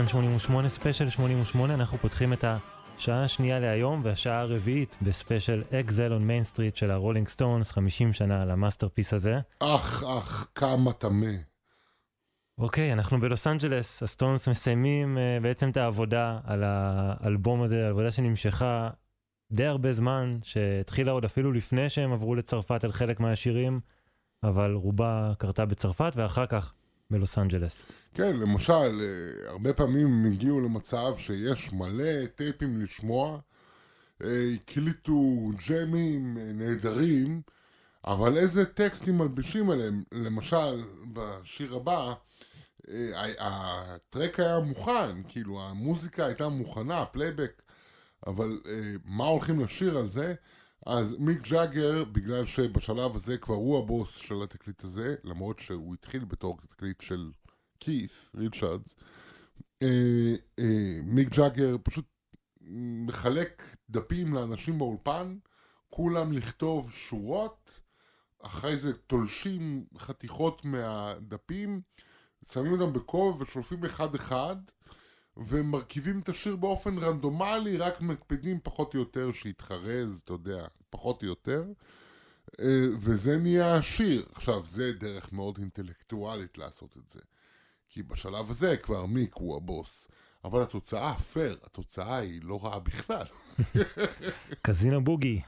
כאן 88 ספיישל 88, אנחנו פותחים את השעה השנייה להיום והשעה הרביעית בספיישל Exile on Main Street של הרולינג סטונס, 50 שנה ל masterpiece הזה. אח, אח, כמה טמא. אוקיי, אנחנו בלוס אנג'לס, הסטונס מסיימים uh, בעצם את העבודה על האלבום הזה, עבודה שנמשכה די הרבה זמן, שהתחילה עוד אפילו לפני שהם עברו לצרפת על חלק מהשירים, אבל רובה קרתה בצרפת ואחר כך בלוס אנג'לס. כן, למשל, אה, הרבה פעמים הם הגיעו למצב שיש מלא טייפים לשמוע, אה, הקליטו ג'מים אה, נהדרים, אבל איזה טקסטים מלבישים עליהם? למשל, בשיר הבא, הטרק היה מוכן, כאילו המוזיקה הייתה מוכנה, פלייבק, אבל מה הולכים לשיר על זה? אז מיק ג'אגר, בגלל שבשלב הזה כבר הוא הבוס של התקליט הזה, למרות שהוא התחיל בתור תקליט של כיס, ריצ'רדס, אה, אה, מיק ג'אגר פשוט מחלק דפים לאנשים באולפן, כולם לכתוב שורות, אחרי זה תולשים חתיכות מהדפים, שמים אותם בכובע ושולפים אחד אחד, ומרכיבים את השיר באופן רנדומלי, רק מקפידים פחות או יותר שיתחרז, אתה יודע, פחות או יותר. אה, וזה נהיה השיר. עכשיו, זה דרך מאוד אינטלקטואלית לעשות את זה. כי בשלב הזה כבר מיק הוא הבוס. אבל התוצאה פייר, התוצאה היא לא רעה בכלל. קזינו בוגי.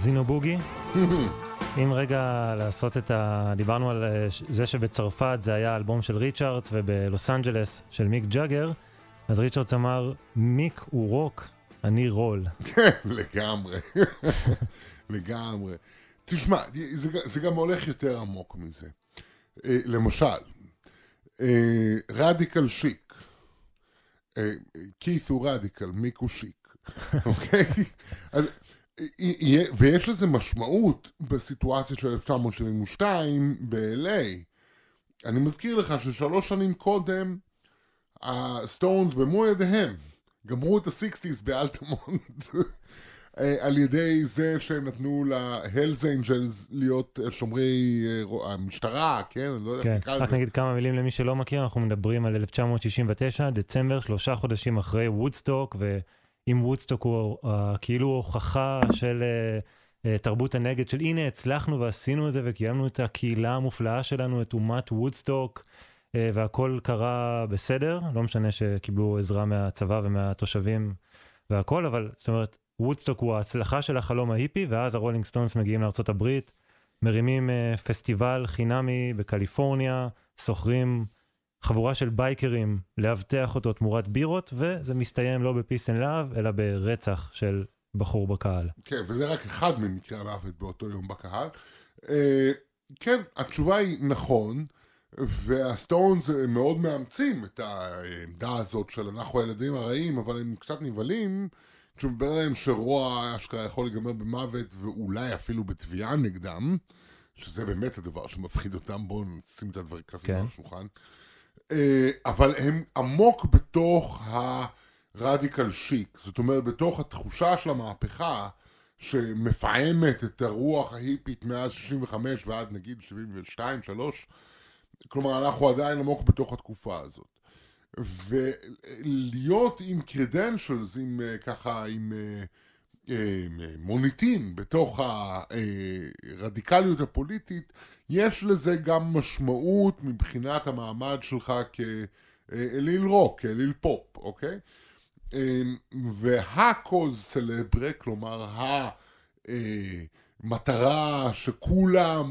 Casino Boogie. אם רגע לעשות את ה... דיברנו על אה, זה שבצרפת זה היה אלבום של ריצ'ארדס ובלוס אנג'לס של מיק ג'אגר, אז ריצ'ארדס אמר, מיק הוא רוק, אני roll. כן, לגמרי. לגמרי. תשמע, זה, זה גם הולך יותר עמוק מזה. אה, למשל, אה, radical chic. כית' הוא radical, מיק הוא chic, אוקיי? ויש לזה משמעות בסיטואציה של 1972 ב-LA. אני מזכיר לך ששלוש שנים קודם, הסטונס במו ידיהם גמרו את ה-60's באלטמונט אה, על ידי זה שהם נתנו ל-Hells Angels להיות אה, שומרי אה, המשטרה, כן? אני לא יודע כן, איך נקרא רק לזה. נגיד כמה מילים למי שלא מכיר, אנחנו מדברים על 1969, דצמבר, שלושה חודשים אחרי וודסטוק, ואם וודסטוק הוא uh, כאילו הוכחה של uh, uh, תרבות הנגד, של הנה הצלחנו ועשינו את זה וקיימנו את הקהילה המופלאה שלנו, את אומת וודסטוק, uh, והכל קרה בסדר, לא משנה שקיבלו עזרה מהצבא ומהתושבים והכל, אבל זאת אומרת, וודסטוק הוא ההצלחה של החלום ההיפי, ואז הרולינג סטונס מגיעים לארה"ב, מרימים uh, פסטיבל חינמי בקליפורניה, שוכרים חבורה של בייקרים לאבטח אותו תמורת בירות, וזה מסתיים לא ב peace and love, אלא ברצח של בחור בקהל. כן, וזה רק אחד ממקרי המוות באותו יום בקהל. אה, כן, התשובה היא נכון, והסטונס מאוד מאמצים את העמדה הזאת של אנחנו הילדים הרעים, אבל הם קצת נבהלים, כשמתברר להם שרוע אשכרה יכול להיגמר במוות ואולי אפילו בתביעה נגדם, שזה באמת הדבר שמפחיד אותם, בואו נשים את הדברים קלפים כן. על השולחן. אה, אבל הם עמוק בתוך הרדיקל שיק, זאת אומרת בתוך התחושה של המהפכה שמפעמת את הרוח ההיפית מאז 65 ועד נגיד 72, 3, כלומר אנחנו עדיין עמוק בתוך התקופה הזאת. ולהיות עם קרדנשלס, עם אה, ככה, עם אה, מוניטין בתוך הרדיקליות הפוליטית, יש לזה גם משמעות מבחינת המעמד שלך כאליל רוק, כאליל פופ, אוקיי? אמ, וה cause célèbre, כלומר המטרה שכולם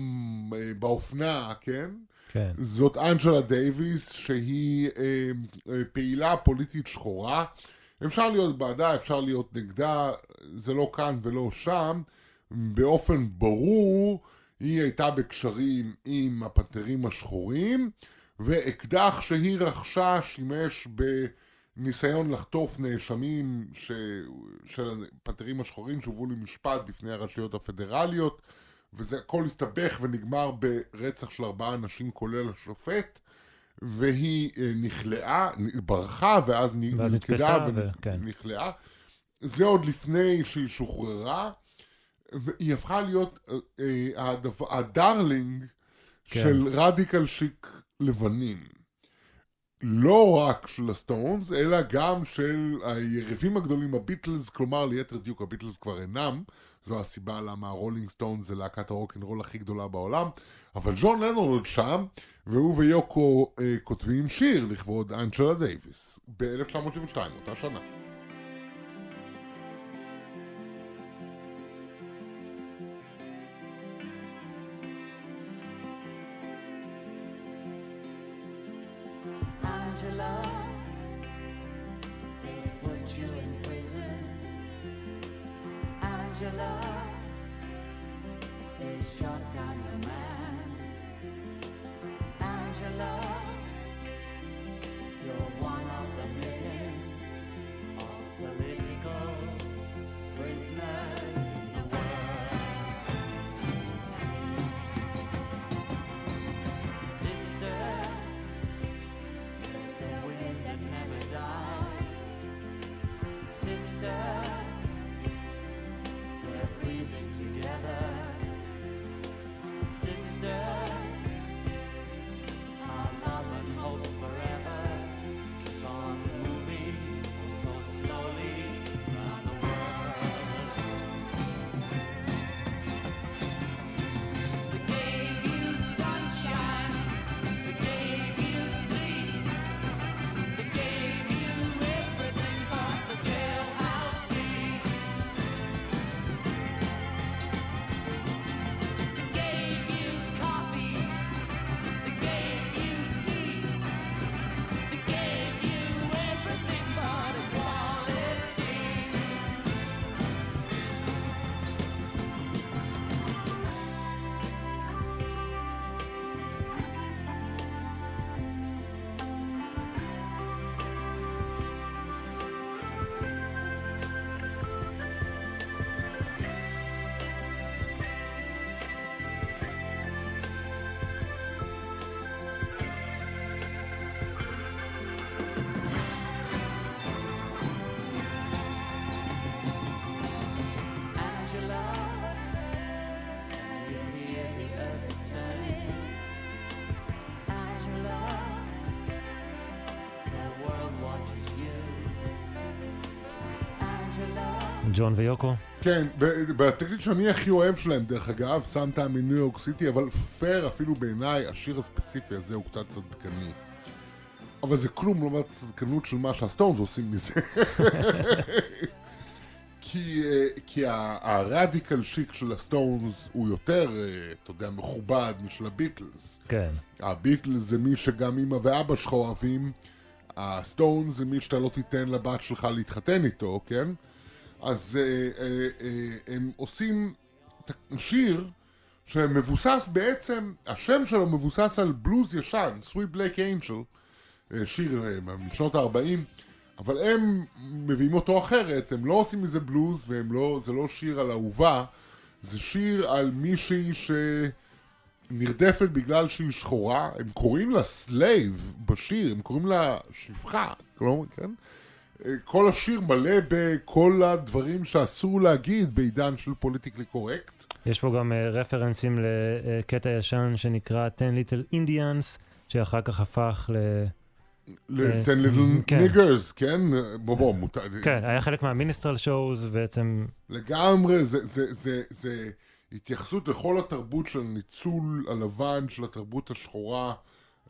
אה, באופנה, כן? כן. זאת אנג'לה דייוויס, שהיא אה, אה, פעילה פוליטית שחורה. אפשר להיות בעדה, אפשר להיות נגדה, זה לא כאן ולא שם. באופן ברור, היא הייתה בקשרים עם הפנתרים השחורים, ואקדח שהיא רכשה שימש בניסיון לחטוף נאשמים ש... של הפנתרים השחורים שהובאו למשפט בפני הרשויות הפדרליות. וזה הכל הסתבך ונגמר ברצח של ארבעה אנשים כולל השופט והיא אה, נכלאה, ברחה ואז נלכדה נתפסה, ו- כן. ונכלאה. זה עוד לפני שהיא שוחררה והיא הפכה להיות אה, אה, ה darling כן. של radical chic לבנים. לא רק של הסטונס, אלא גם של היריבים הגדולים, הביטלס, כלומר ליתר דיוק הביטלס כבר אינם, זו הסיבה למה הרולינג סטונס זה להקת הרוקנרול הכי גדולה בעולם, אבל ג'ון לנון עוד שם, והוא ויוקו אה, כותבים שיר לכבוד אנג'לה דייוויס, ב-1972, אותה שנה. ג'ון ויוקו. כן, בתקליט שאני הכי אוהב שלהם, דרך אגב, Sometime in New York City, אבל פייר אפילו בעיניי, השיר הספציפי הזה הוא קצת צדקני. אבל זה כלום לעומת הצדקנות של מה שהסטונס עושים מזה. כי, אה, כי ה radical chic של הסטונס הוא יותר, אה, אתה יודע, מכובד משל הביטלס. כן. הביטלס זה מי שגם אמא ואבא שלך אוהבים, הסטונס זה מי שאתה לא תיתן לבת שלך להתחתן איתו, כן? אז אה, אה, אה, הם עושים שיר שמבוסס בעצם, השם שלו מבוסס על בלוז ישן, Sweet Black Angel, אה, שיר אה, משנות ה-40, אבל הם מביאים אותו אחרת, הם לא עושים מזה בלוז, והם לא, לא שיר על אהובה, זה שיר על מישהי ש... נרדפת בגלל שהיא שחורה, הם קוראים לה slave בשיר, הם קוראים לה שפחה, כלומר, כן? כל השיר מלא בכל הדברים שאסור להגיד בעידן של פוליטיקלי קורקט. יש פה גם אה, רפרנסים לקטע ישן שנקרא 10 Little Indians, שאחר כך הפך ל... ל-10 אה, little כן. niggers? בוא בוא, מותר... כן, היה חלק מהמיניסטרל שואוז, בעצם, לגמרי, זה, זה, זה, זה התייחסות לכל התרבות של ניצול הלבן של התרבות השחורה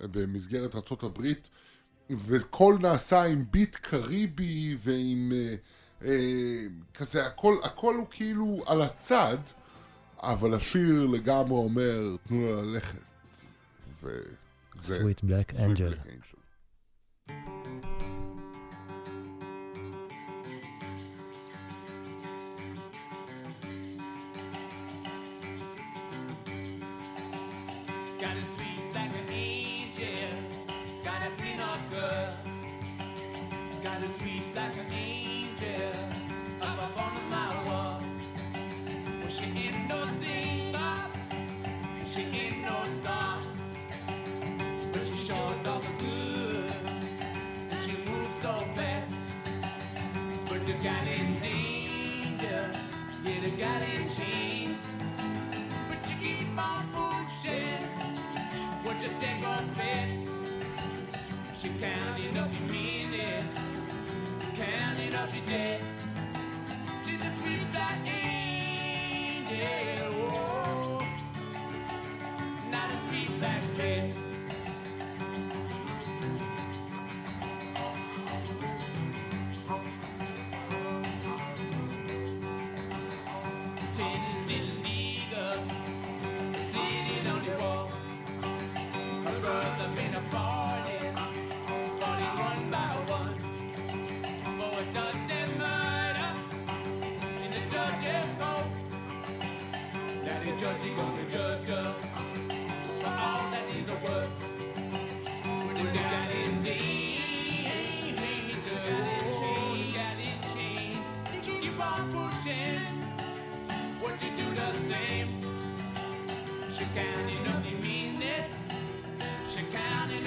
אה, במסגרת הברית, וכל נעשה עם ביט קריבי ועם אה, אה, כזה, הכל, הכל הוא כאילו על הצד, אבל השיר לגמרי אומר, תנו לה ללכת. וזה... Sweet Black Sweet Angel. Black Angel. Got a sweet like an angel. Up up on my wall. Well, she ain't no singer. She ain't no star. But she sure does the good. And she moves so fast. But the got in danger. Yeah, the got in chains. But you keep on pushing. Would you take her bet? She counting up your minute, counting up your day, to a free angel. Oh, Not a sweet back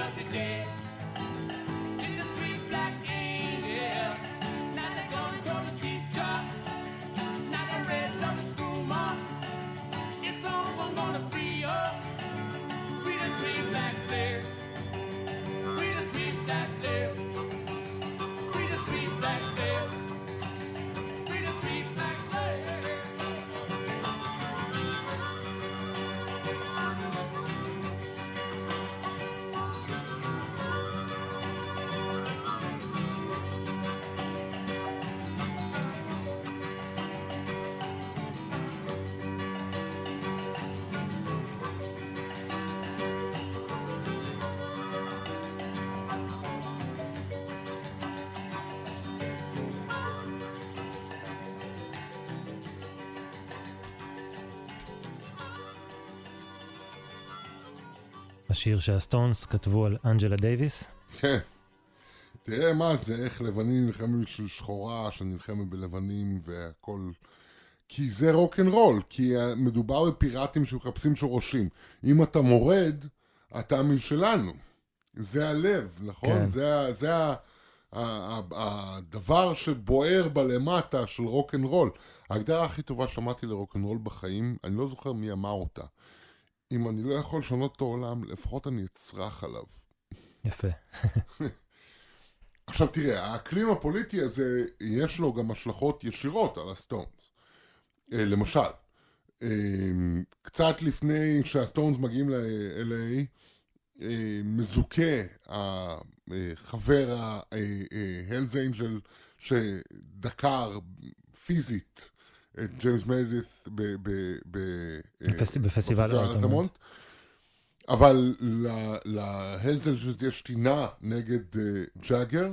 got to. השיר שהסטונס כתבו על אנג'לה דייוויס. כן. תראה מה זה, איך לבנים נלחמים בשביל שחורה שנלחמת בלבנים והכל... כי זה רוק אנד רול, כי מדובר בפיראטים שמחפשים שורשים. אם אתה מורד, אתה משלנו. זה הלב, נכון? כן. זה, זה ה, ה, ה, הדבר שבוער בלמטה של רוק אנד רול. ההגדרה הכי טובה שמעתי לרוק אנד רול בחיים, אני לא זוכר מי אמר אותה. אם אני לא יכול לשנות את העולם, לפחות אני אצרח עליו. יפה. עכשיו תראה, האקלים הפוליטי הזה, יש לו גם השלכות ישירות על הסטונס. אה, למשל, אה, קצת לפני שהסטונס מגיעים ל-LA, אה, מזוכה החבר ה Hells Angel שדקר פיזית את ג'יימס ב- בפסט- בפסטיבל אלתמונט. אבל ל Hells Angel יש טינה נגד אה, ג'אגר,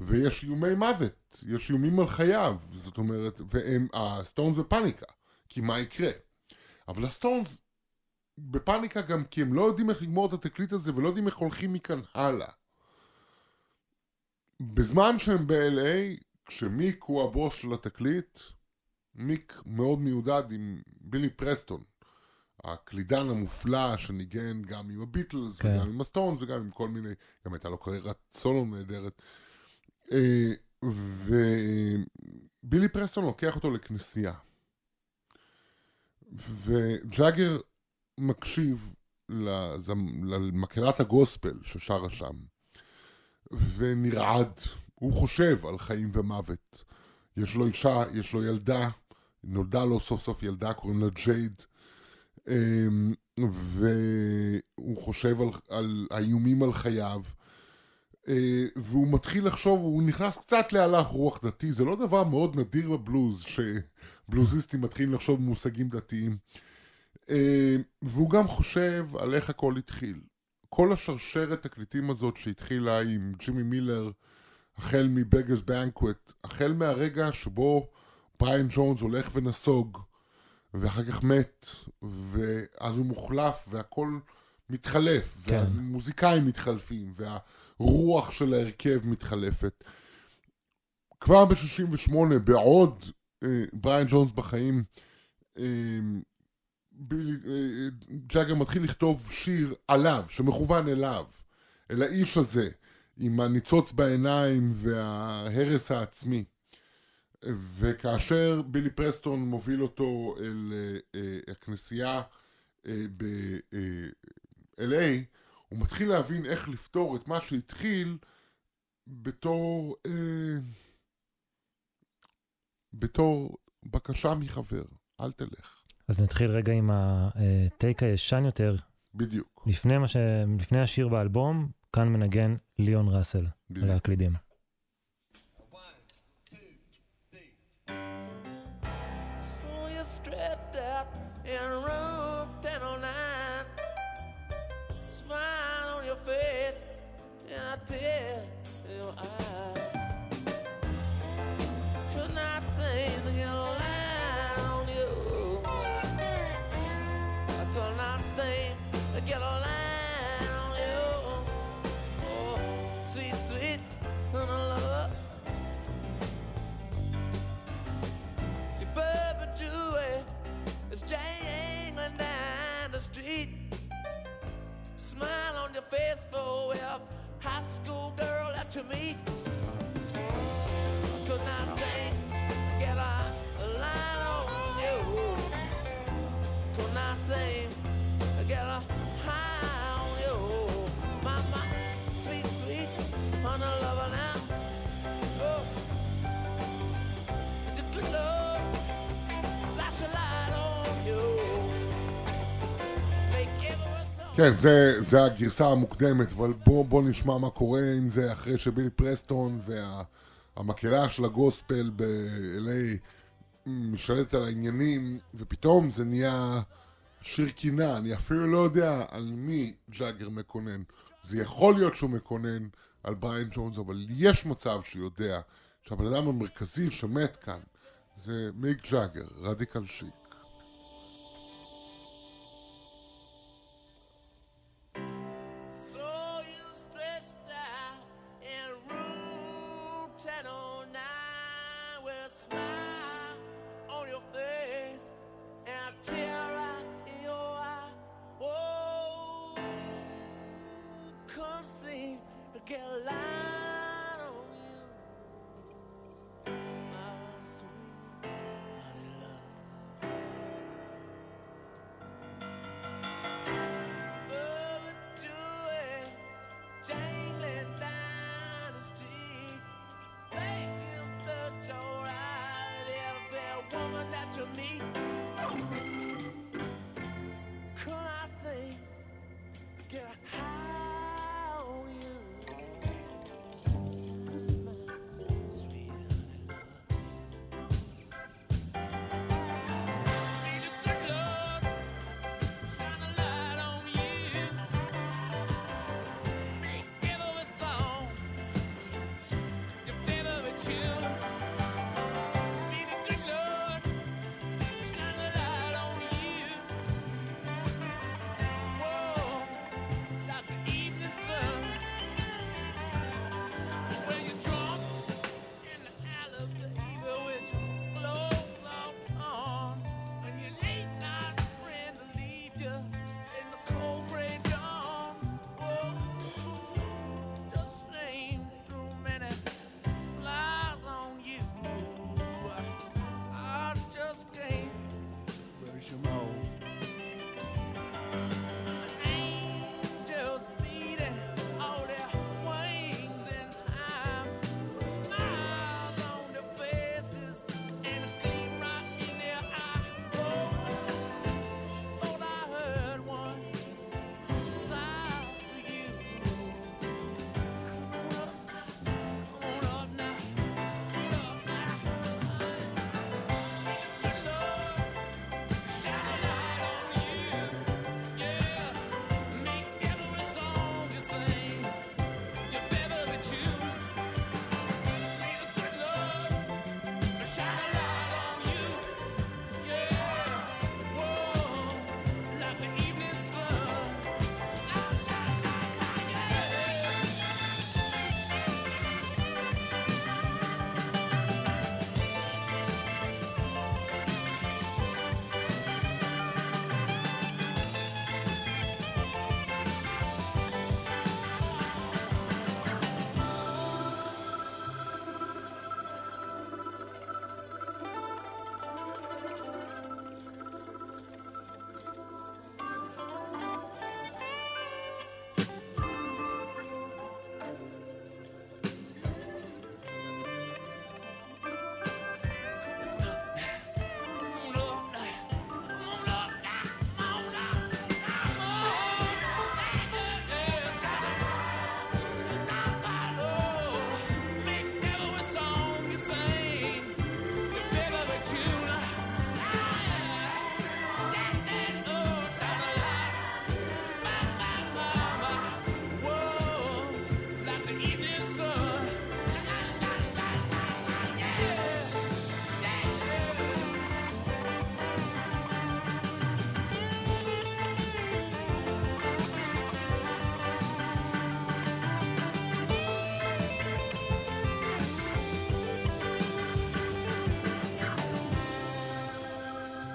ויש איומי מוות, יש איומים על חייו, זאת אומרת, והם, הסטונס בפאניקה, כי מה יקרה? אבל הסטונס בפאניקה גם כי הם לא יודעים איך לגמור את התקליט הזה ולא יודעים איך הולכים מכאן הלאה. בזמן שהם ב-LA, כשמיק הוא הבוס של התקליט, מיק מאוד מיודד עם בילי פרסטון, הקלידן המופלא שניגן גם עם הביטלס כן. וגם עם הסטונס וגם עם כל מיני, גם הייתה לו קריירת סולו נהדרת. אה, ובילי פרסטון לוקח אותו לכנסייה. וג'אגר מקשיב לזמ- למקהלת הגוספל ששרה שם, ונרעד. הוא חושב על חיים ומוות. יש לו אישה, יש לו ילדה, נולדה לו סוף סוף ילדה, קוראים לה ג'ייד, אמ, והוא חושב על, על האיומים על חייו. אה, והוא מתחיל לחשוב, הוא נכנס קצת להלך רוח דתי, זה לא דבר מאוד נדיר בבלוז, שבלוזיסטים מתחילים לחשוב במושגים דתיים. אה, והוא גם חושב על איך הכל התחיל. כל השרשרת תקליטים הזאת שהתחילה עם ג'ימי מילר, החל מבגרס בנקווט, החל מהרגע שבו בריין ג'ונס הולך ונסוג, ואחר כך מת, ואז הוא מוחלף, והכל מתחלף, כן. ואז מוזיקאים מתחלפים, והרוח של ההרכב מתחלפת. כבר ב-68, בעוד אה, בריין ג'ונס בחיים, אה, בילי, אה, ג'אגר מתחיל לכתוב שיר עליו, שמכוון אליו, אל האיש הזה, עם הניצוץ בעיניים וההרס העצמי. וכאשר בילי פרסטון מוביל אותו אל אה, אה, הכנסייה אה, ב-LA, הוא מתחיל להבין איך לפתור את מה שהתחיל בתור, אה, בתור בקשה מחבר, אל תלך. אז נתחיל רגע עם הטייק הישן יותר, בדיוק, לפני, ש... לפני השיר באלבום, כאן מנגן ליאון ראסל על בדיוק. הקלידים. to me. כן, זה, זה הגרסה המוקדמת, אבל בוא, בוא נשמע מה קורה עם זה אחרי שבילי פרסטון והמקהלה של הגוספל ב-LA משתלט על העניינים, ופתאום זה נהיה שיר קינה, אני אפילו לא יודע על מי ג'אגר מקונן. זה יכול להיות שהוא מקונן על בריין ג'ונס, אבל יש מצב שהוא יודע שהבן אדם המרכזי שמת כאן זה מיק ג'אגר, רדיקל שיק.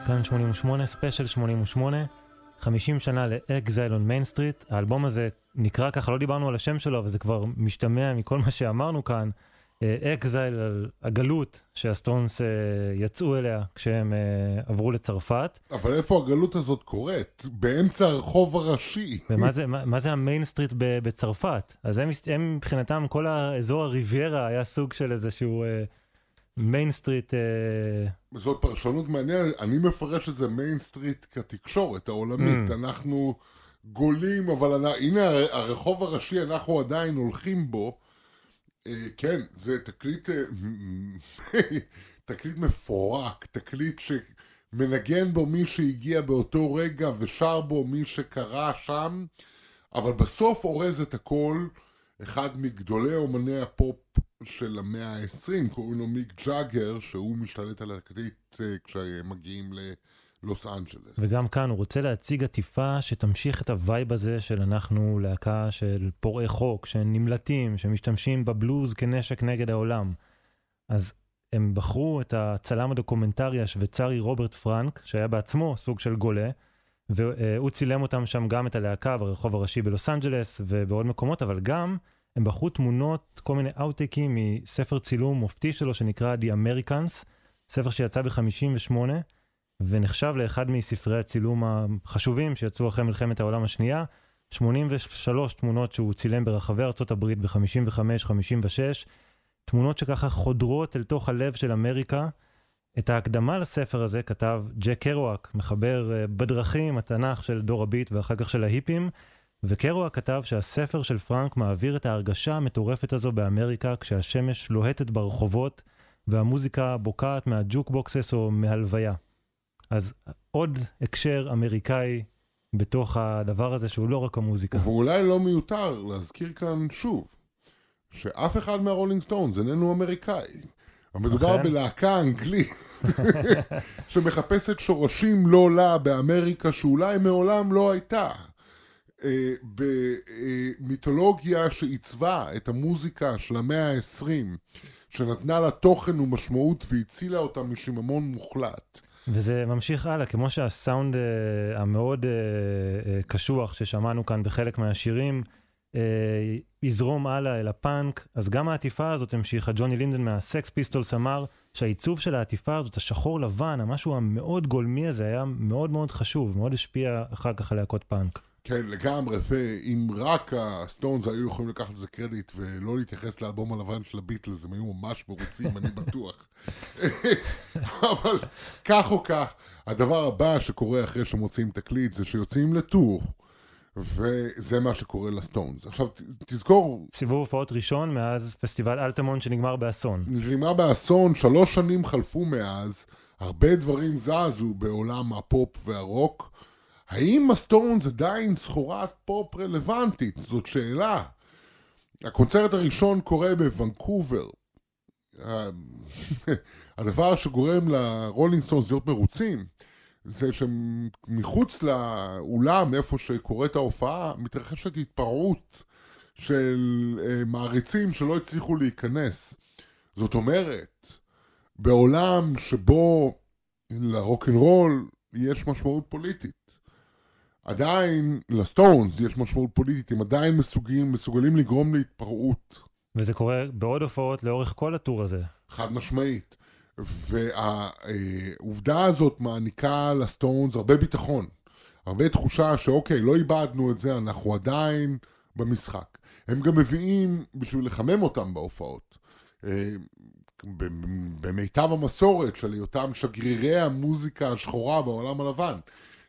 כאן 88, ספיישל 88, 50 שנה ל Exile on Main Street. האלבום הזה נקרא ככה, לא דיברנו על השם שלו, אבל זה כבר משתמע מכל מה שאמרנו כאן. Exile על הגלות שהסטונס אה, יצאו אליה כשהם אה, עברו לצרפת. אבל איפה הגלות הזאת קורית? באמצע הרחוב הראשי. ומה זה, מה, מה זה ה Main Street בצרפת? אז הם, הם מבחינתם, כל האזור הריביירה היה סוג של איזשהו אה, Main Street. אה, זאת פרשנות מעניינת, אני מפרש את זה Main Street כתקשורת העולמית. Mm. אנחנו גולים, אבל אנ- הנה הר- הרחוב הראשי, אנחנו עדיין הולכים בו. אה, כן, זה תקליט, אה, תקליט מפורק, תקליט שמנגן בו מי שהגיע באותו רגע ושר בו מי שקרא שם, אבל בסוף אורז את הכל אחד מגדולי אומני הפופ של המאה ה-20, קוראים לו מיק ג'אגר, שהוא משתלט על התקליט אה, כשהם מגיעים ללוס אנג'לס. וגם כאן הוא רוצה להציג עטיפה שתמשיך את ה vibe הזה של אנחנו להקה של פורעי חוק, שנמלטים, שמשתמשים בבלוז כנשק נגד העולם. אז הם בחרו את הצלם הדוקומנטרי השוויצרי רוברט פרנק, שהיה בעצמו סוג של גולה, והוא צילם אותם שם גם את הלהקה ברחוב הראשי בלוס אנג'לס ובעוד מקומות, אבל גם הם בחרו תמונות, כל מיני אאוטטייקים מספר צילום מופתי שלו שנקרא The Americans, ספר שיצא ב-58, ונחשב לאחד מספרי הצילום החשובים שיצאו אחרי מלחמת העולם השנייה. 83 תמונות שהוא צילם ברחבי ארצות הברית ב-55-56, תמונות שככה חודרות אל תוך הלב של אמריקה. את ההקדמה לספר הזה כתב ג'ק קרואק, מחבר אה, בדרכים התנ"ך של דור הביט ואחר כך של ההיפים, וקרואק כתב שהספר של פרנק מעביר את ההרגשה המטורפת הזו באמריקה כשהשמש לוהטת ברחובות והמוזיקה בוקעת מה jukeboxes או מהלוויה. אז עוד הקשר אמריקאי בתוך הדבר הזה שהוא לא רק המוזיקה. ואולי לא מיותר להזכיר כאן שוב, שאף אחד מהרולינג סטונס איננו אמריקאי. מדובר אכן. בלהקה אנגלית שמחפשת שורשים לא לה באמריקה שאולי מעולם לא הייתה. אה, במיתולוגיה שעיצבה את המוזיקה של המאה ה-20, שנתנה לה תוכן ומשמעות והצילה אותה משיממון מוחלט. וזה ממשיך הלאה, כמו שהסאונד אה, המאוד אה, אה, קשוח ששמענו כאן בחלק מהשירים, אה, יזרום הלאה אל הפאנק, אז גם העטיפה הזאת המשיכה. ג'וני לידון מהסקס פיסטולס אמר שהעיצוב של העטיפה הזאת, השחור לבן, המשהו המאוד גולמי הזה, היה מאוד מאוד חשוב, מאוד השפיע אחר כך על להקות פאנק. כן, לגמרי, ואם רק הסטונס היו יכולים לקחת לזה קרדיט ולא להתייחס לאלבום הלבן של הביטלס, הם היו ממש מרוצים, אני בטוח. אבל כך או כך, הדבר הבא שקורה אחרי שמוציאים תקליט זה שיוצאים ל tour, וזה מה שקורה לסטונס. עכשיו, תזכור, סיבוב הופעות ראשון מאז פסטיבל אלתמונט שנגמר באסון. נגמר באסון, שלוש שנים חלפו מאז, הרבה דברים זזו בעולם הפופ והרוק. האם הסטונס עדיין סחורת פופ רלוונטית? זאת שאלה. הקונצרט הראשון קורה בוונקובר. ה- הדבר שגורם לרולינג סטונס להיות מרוצים זה שמחוץ לאולם, איפה שקורית ההופעה, מתרחשת התפרעות של אה, מעריצים שלא הצליחו להיכנס. זאת אומרת, בעולם שבו לרוקנרול יש משמעות פוליטית, עדיין לסטונס יש משמעות פוליטית, הם עדיין מסוגלים, מסוגלים לגרום להתפרעות. וזה קורה בעוד הופעות לאורך כל הטור הזה. חד משמעית. והעובדה הזאת מעניקה לסטונס הרבה ביטחון. הרבה תחושה שאוקיי, לא איבדנו את זה, אנחנו עדיין במשחק. הם גם מביאים, בשביל לחמם אותם בהופעות, אה, במיטב המסורת של היותם שגרירי המוזיקה השחורה בעולם הלבן.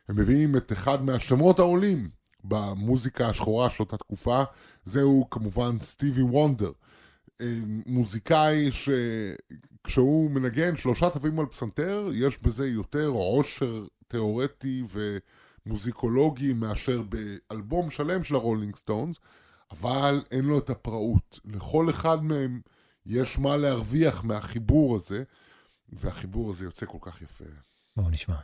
הם מביאים את אחד מהשמות העולים במוזיקה השחורה של אותה תקופה, זהו כמובן סטיבי וונדר. מוזיקאי שכשהוא מנגן שלושה תווים על פסנתר, יש בזה יותר עושר תיאורטי ומוזיקולוגי מאשר באלבום שלם של הרולינג סטונס, אבל אין לו את הפראות. לכל אחד מהם יש מה להרוויח מהחיבור הזה, והחיבור הזה יוצא כל כך יפה. בואו נשמע.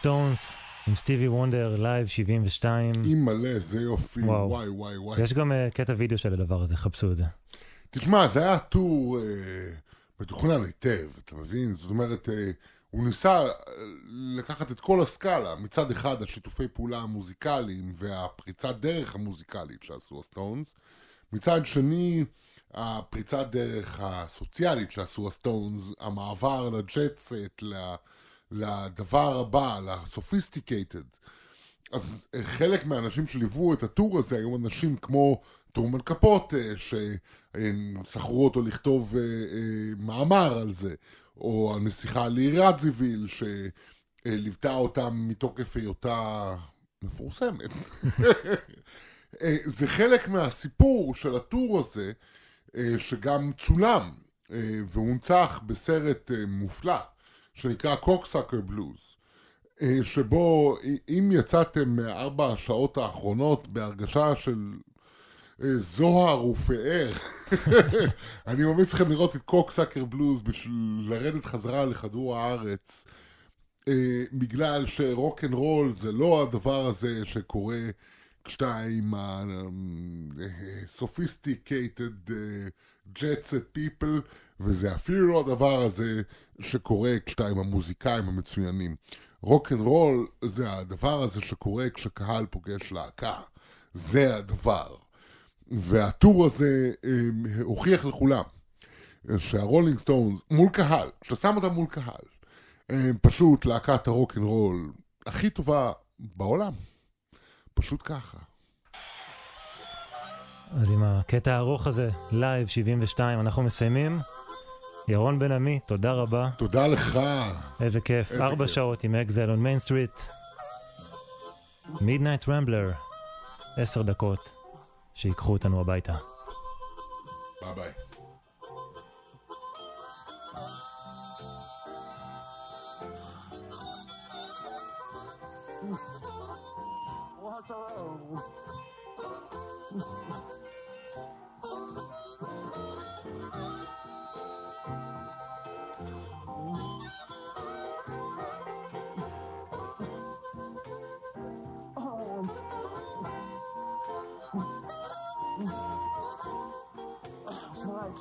הסטונס עם סטיבי וונדר, live 72. אימא'לה, זה יופי, וואו. וואי וואי וואי. יש גם אה, קטע וידאו של הדבר הזה, חפשו את זה. תשמע, זה היה tour אה, מתוכנן היטב, אתה מבין? זאת אומרת, אה, הוא ניסה לקחת את כל הסקאלה, מצד אחד השיתופי פעולה המוזיקליים והפריצת דרך המוזיקלית שעשו הסטונס, מצד שני הפריצת דרך הסוציאלית שעשו הסטונס, המעבר ל jet set, לדבר הבא, לסופיסטיקייטד. אז אה, חלק מהאנשים שליוו את הטור הזה היו אנשים כמו טרומן קפוט, אה, ששכרו אותו לכתוב אה, מאמר על זה, או הנסיכה לירי רדזיוויל, שליוותה אותם מתוקף היותה מפורסמת. זה חלק מהסיפור של הטור הזה, שגם צולם והונצח בסרט מופלא, שנקרא Cocksucker Blues. אה, שבו אם יצאתם מארבע השעות האחרונות בהרגשה של אה, זוהר ופאר, אני ממליץ לכם לראות את Cocksucker Blues בשביל לרדת חזרה לכדור הארץ, אה, בגלל שרוק אנד רול זה לא הדבר הזה שקורה כשאתה עם ה-sophisticated set people, וזה אפילו לא הדבר הזה שקורה כשאתה עם המוזיקאים המצוינים. רוק אנד רול זה הדבר הזה שקורה כשקהל פוגש להקה. זה הדבר. וה tour הזה אה, הוכיח לכולם שהרולינג סטונס מול קהל, כשאתה שם אותם מול קהל, הם פשוט להקת הרוק אנד רול הכי טובה בעולם. פשוט ככה. אז עם הקטע הארוך הזה, live 72, אנחנו מסיימים. ירון בן עמי, תודה רבה. תודה לך. איזה כיף. איזה ארבע כיף. שעות עם Exile on Main Street. Midnight Rambler, עשר דקות, שיקחו אותנו הביתה. ביי ביי. whatsoever.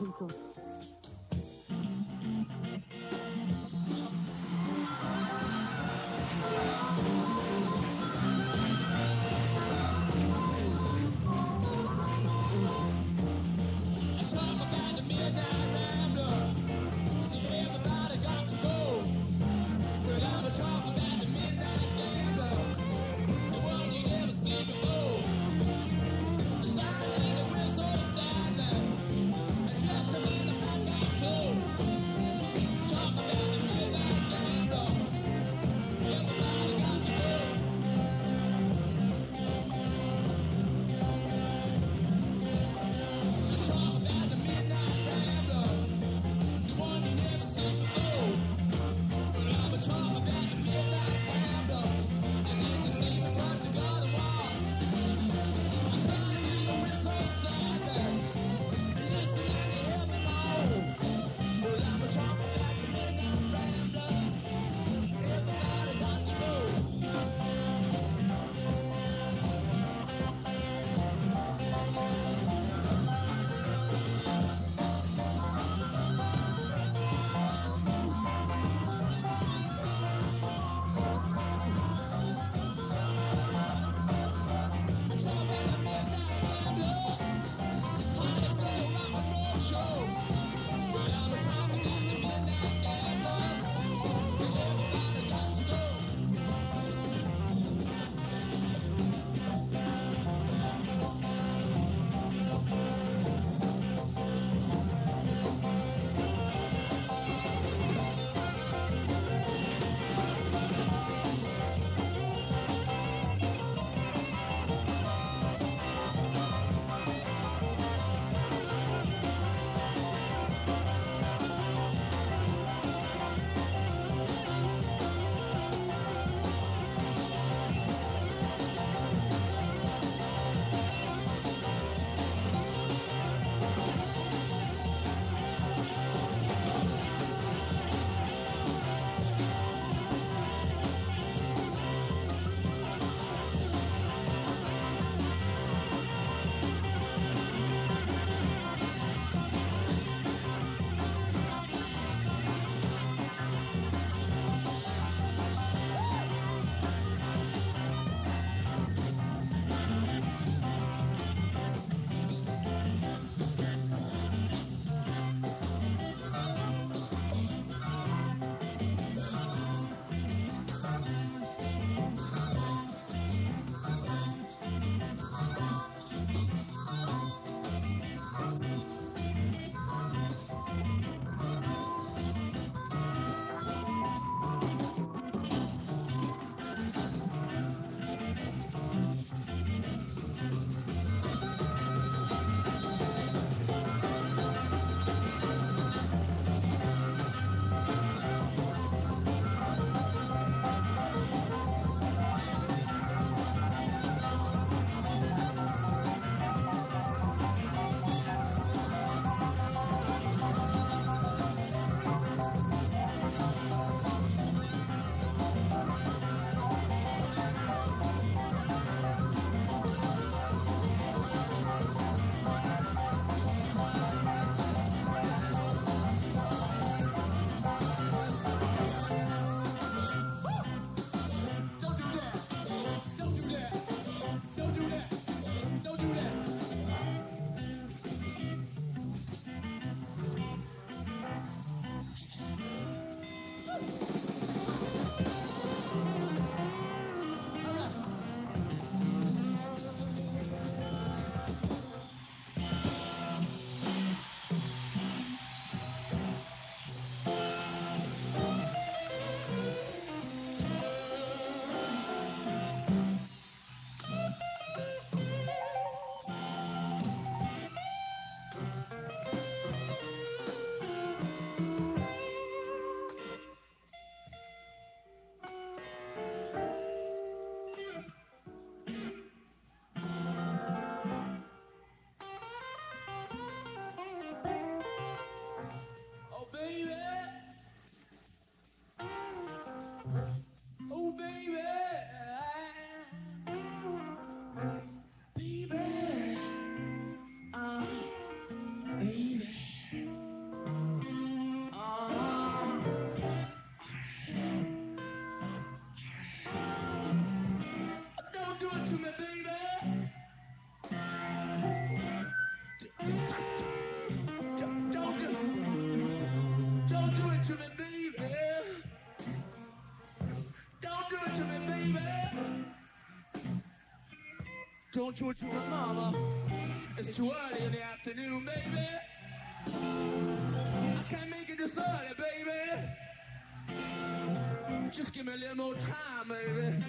Então, to me, baby. Don't do it to me, baby. Don't do it to me, mama. It's too early in the afternoon, baby. I can't make it this early, baby. Just give me a little more time, baby.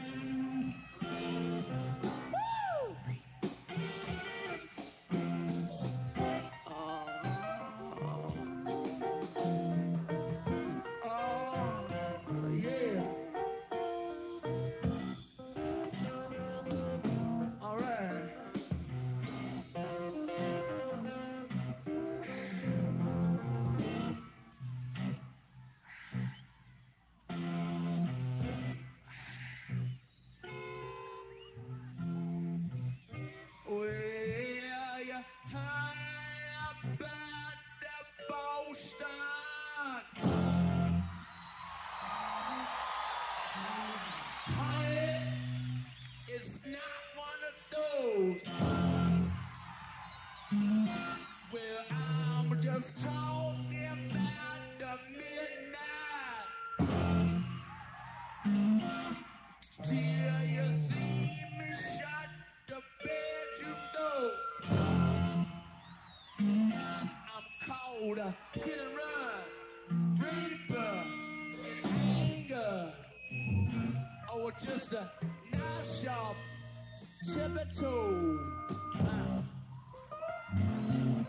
tippy toe.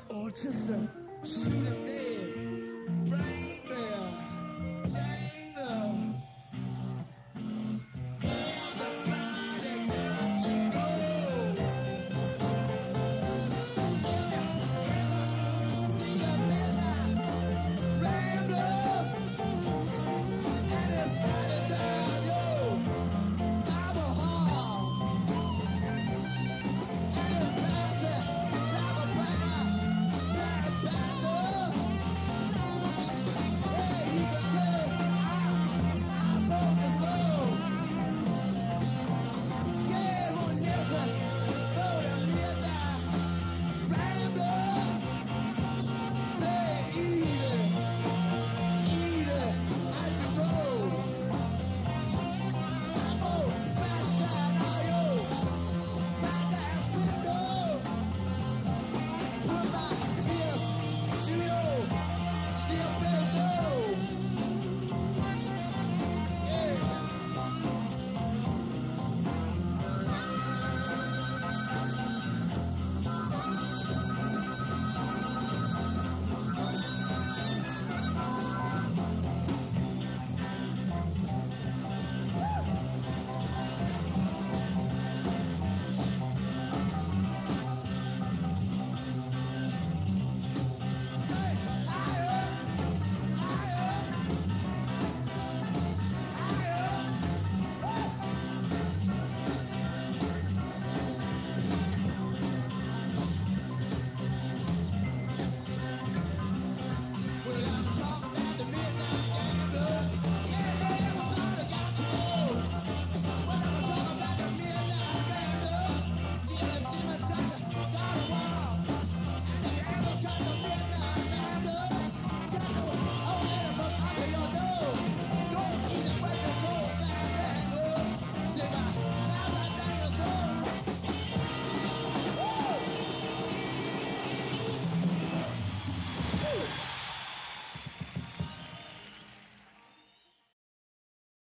Or just a shooting